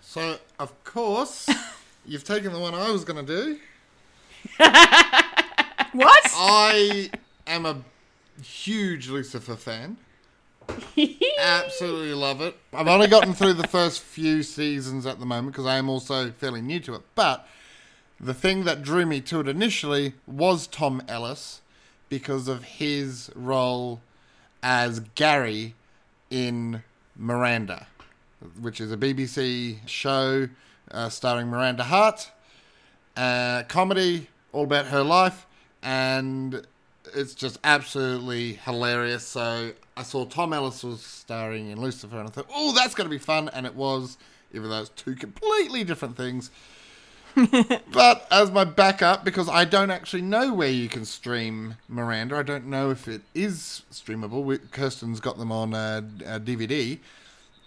So, of course, you've taken the one I was going to do. what? I am a huge Lucifer fan. Absolutely love it. I've only gotten through the first few seasons at the moment because I am also fairly new to it. But the thing that drew me to it initially was Tom Ellis because of his role as Gary in Miranda, which is a BBC show uh, starring Miranda Hart, uh, comedy all about her life, and it's just absolutely hilarious. So I saw Tom Ellis was starring in Lucifer, and I thought, oh, that's going to be fun, and it was, even though it's two completely different things. but as my backup, because I don't actually know where you can stream Miranda, I don't know if it is streamable. We- Kirsten's got them on uh, uh, DVD.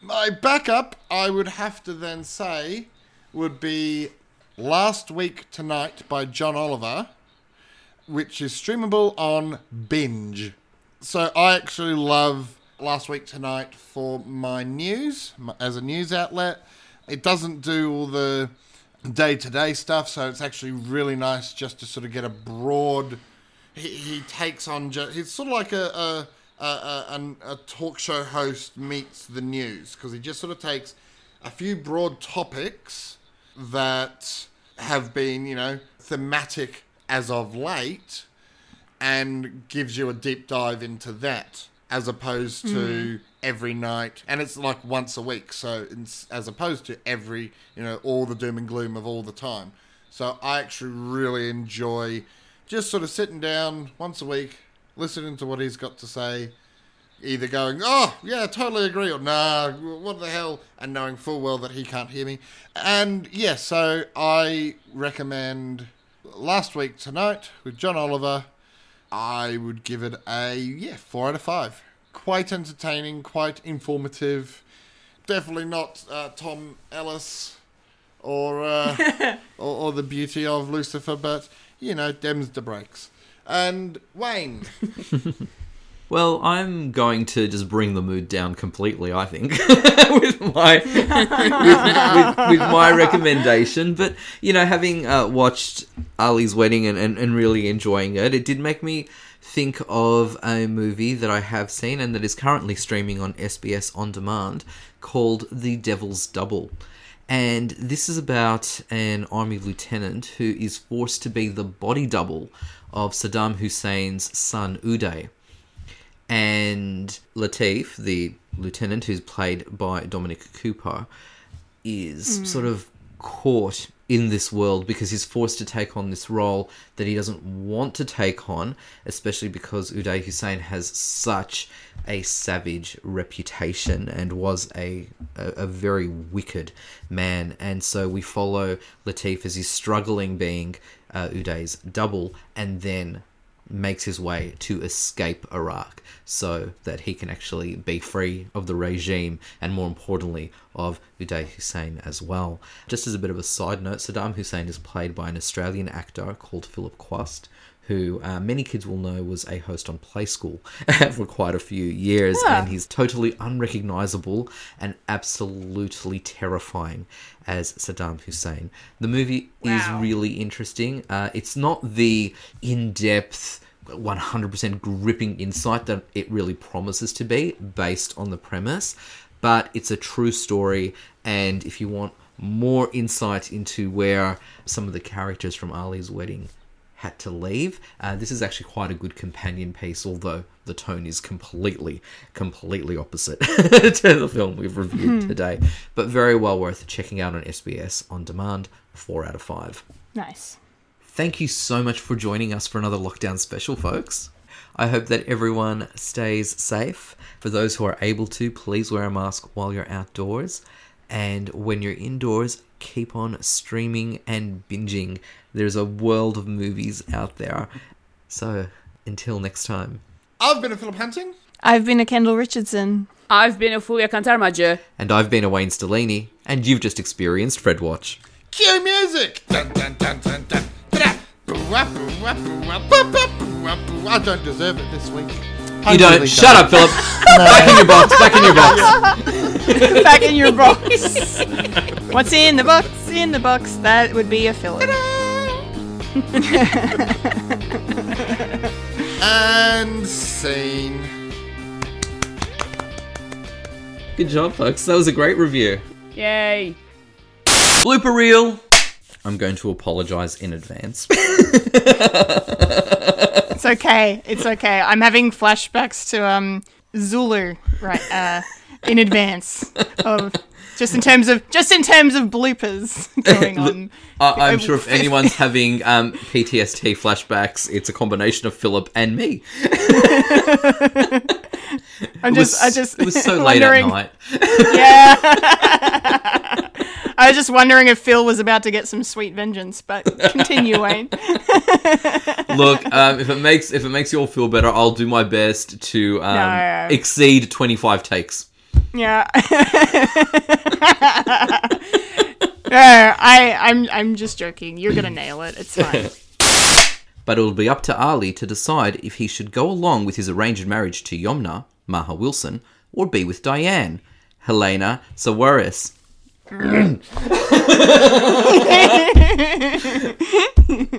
My backup, I would have to then say, would be Last Week Tonight by John Oliver, which is streamable on Binge. So I actually love Last Week Tonight for my news, as a news outlet. It doesn't do all the day to day stuff, so it's actually really nice just to sort of get a broad. He, he takes on. He's sort of like a a, a, a, a talk show host meets the news because he just sort of takes a few broad topics that have been, you know, thematic as of late and gives you a deep dive into that as opposed to hmm. every night. And it's like once a week. So as opposed to every you know all the doom and gloom of all the time. So i actually really enjoy just sort of sitting down once a week listening to what he's got to say either going oh yeah totally agree or nah what the hell and knowing full well that he can't hear me. And yeah so i recommend last week tonight with John Oliver, I would give it a yeah four out of five. Quite entertaining, quite informative. Definitely not uh, Tom Ellis or, uh, or or the beauty of Lucifer, but you know, Dems the breaks. And Wayne, Well, I'm going to just bring the mood down completely. I think with my with, with, with my recommendation. But you know, having uh, watched Ali's wedding and, and, and really enjoying it, it did make me think of a movie that I have seen and that is currently streaming on SBS on demand called The Devil's Double. And this is about an army lieutenant who is forced to be the body double of Saddam Hussein's son Uday and Latif, the lieutenant who's played by Dominic Cooper, is Mm. sort of caught in this world because he's forced to take on this role that he doesn't want to take on, especially because Uday Hussein has such a savage reputation and was a, a, a very wicked man. And so we follow Latif as he's struggling being uh, Uday's double and then makes his way to escape Iraq so that he can actually be free of the regime and more importantly of Uday Hussein as well. Just as a bit of a side note, Saddam Hussein is played by an Australian actor called Philip Quast who uh, many kids will know was a host on Play School for quite a few years, Yeah. and he's totally unrecognizable and absolutely terrifying as Saddam Hussein. The movie is really interesting. Uh, it's not the in depth, 100% gripping insight that it really promises to be based on the premise, but it's a true story, and if you want more insight into where some of the characters from Ali's wedding had to leave. Uh, this is actually quite a good companion piece, although the tone is completely, completely opposite to the film we've reviewed Hmm. today. But very well worth checking out on SBS on demand. Four out of five. Nice. Thank you so much for joining us for another lockdown special, folks. I hope that everyone stays safe. For those who are able to, please wear a mask while you're outdoors. And when you're indoors, keep on streaming and binging. There's a world of movies out there. So, until next time. I've been a Philip Hunting. I've been a Kendall Richardson. I've been a Fulia Kantarmaje. And I've been a Wayne Stellini, and you've just experienced Fred Watch. Cue music. Dun, dun, dun, dun, dun. I don't deserve it this week. I You don't. really Shut up, Philip. Back in your box. Back in your box. Back in your box. What's in the box? In the box. That would be a Philip. And scene. Good job, folks. That was a great review. Yay. Blooper reel. I'm going to apologize in advance. It's okay. It's okay. I'm having flashbacks to um Zulu right uh in advance of just in terms of just in terms of bloopers going on. Uh, I'm sure if anyone's having um, PTSD flashbacks, it's a combination of Philip and me. I'm just was- I just it was so late at night. Yeah. I was just wondering if Phil was about to get some sweet vengeance, but continue, Wayne. Look, um, if it makes if it makes you all feel better, I'll do my best to um, No. exceed 25 takes. Yeah. no, I, I'm I'm just joking. You're gonna nail it. It's fine. But it will be up to Ali to decide if he should go along with his arranged marriage to Yomna, Maha Wilson, or be with Diane, Helana Sawaris.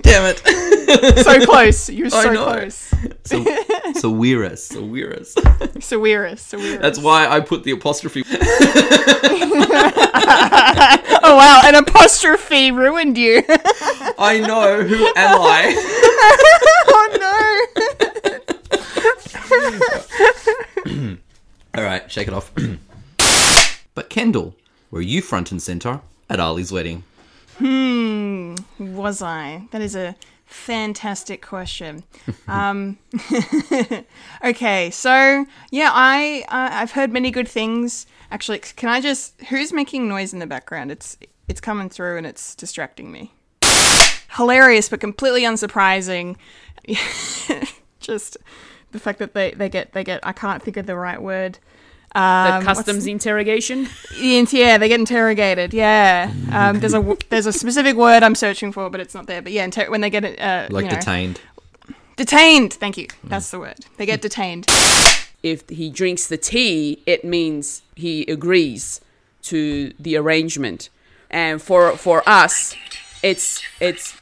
Damn it. so close. You're so close. So, Sawiris. Sawiris. Sawira, Sawira. That's why I put the apostrophe. oh wow, an apostrophe ruined you. I know. Who am I? oh no. All right, shake it off. but Kendall, were you front and center at Ali's wedding? Hmm, was I? That is a fantastic question. um, okay, so yeah, I uh, I've heard many good things. Actually, can I just? Who's making noise in the background? It's it's coming through and it's distracting me. hilarious but completely unsurprising. Just the fact that they, they get they get I can't think of the right word. The Um, what's customs interrogation. the- yeah, they get interrogated. Yeah, um, there's a w- there's a specific word I'm searching for, but it's not there. But yeah, inter- when they get it, uh, Like you know, detained. detained. Thank you. That's the word. They get detained. If he drinks the tea, it means he agrees to the arrangement. And for for us, it's it's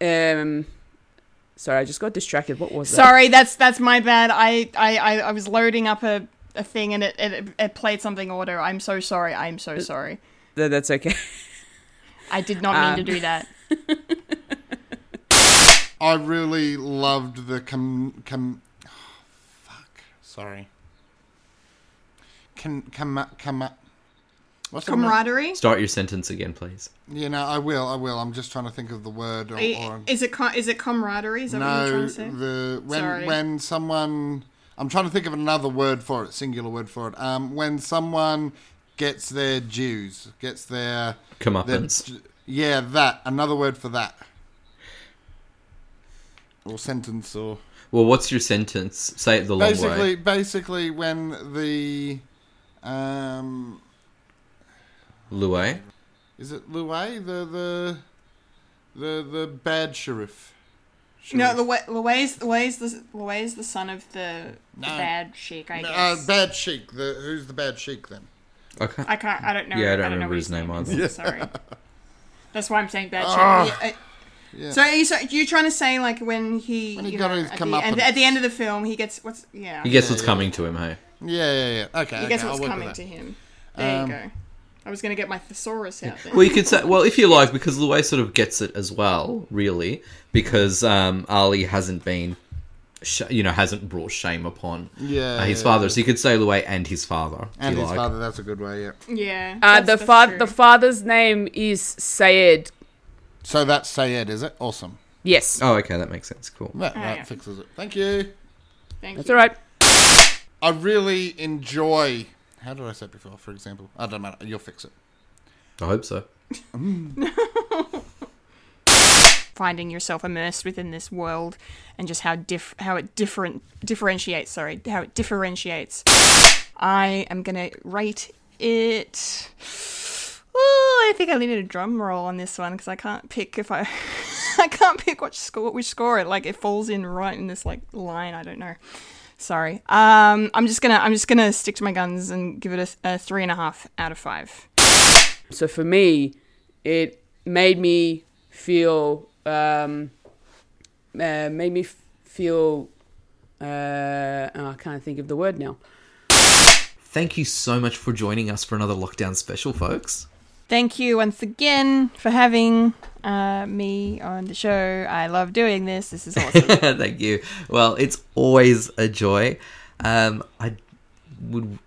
um sorry, I just got distracted. What was that? Sorry, that's that's my bad. I I, I, I was loading up a, a thing and it, it it played something auto. I'm so sorry. I'm so sorry. Th- That's okay. I did not mean Um, to do that. I really loved the com com. fuck. Sorry. Can com com. What's the? Camaraderie. Start your sentence again, please. You know, I will. I will. I'm just trying to think of the word. Or, or Is it com- is it camaraderie? Is that what you're no, trying to say? the when Sorry. when someone. I'm trying to think of another word for it, singular word for it. Um, when someone gets their dues, gets their Comeuppance. their- yeah, that another word for that, or sentence, or Well, what's your sentence? Say it the long basically, way. basically when the um, Louis. is it Louis the the the the bad sheriff? No, Sheriff. Louis Louis Louis the Louis the son of the, the bad sheik. I No, guess. uh, bad sheik. The who's the bad sheik then? Okay. I can't. I don't know. Yeah, I don't know remember what his name is. either. Sorry. That's why I'm saying bad sheik. Ah. Yeah, uh, Yeah. So are you, so you trying to say like when he, When he you got know, his at, the end, comeuppance. at the end of the film he gets what's yeah He gets what's yeah. coming to him, hey? Yeah, yeah, yeah. Okay, he gets what's coming to him. There Um, you go. I was gonna get my thesaurus out there. Well, you could say, well, if you like, because Louis sort of gets it as well, really, because um, Ali hasn't been, sh- you know, hasn't brought shame upon Yeah, uh, his yeah, father. yeah. So you could say Louis and his father. And his like. father, that's a good way, yeah. yeah. Uh, the that's fa- true. the father's name is Sayed. So that's Sayed, is it? Awesome. Yes, Oh, okay, that makes sense. Cool. That, Oh, that yeah. fixes it. Thank you. Thank that's you. all right. I really enjoy. How did I say it before, for example? I don't matter. You'll fix it. I hope so. Finding yourself immersed within this world and just how diff how it different differentiates. Sorry, how it differentiates. I am gonna rate it. Oh, I think I needed a drum roll on this one because I can't pick if I I can't pick which score which score it like it falls in right in this like line. I don't know. Sorry. Um, I'm just gonna I'm just gonna stick to my guns and give it a, a three and a half out of five. So for me, it made me feel um, uh, made me f- feel. Uh, oh, I can't think of the word now. Thank you so much for joining us for another lockdown special, folks. Thank you once again for having uh, me on the show. I love doing this. This is awesome. Thank you. Well, it's always a joy. Um, I would.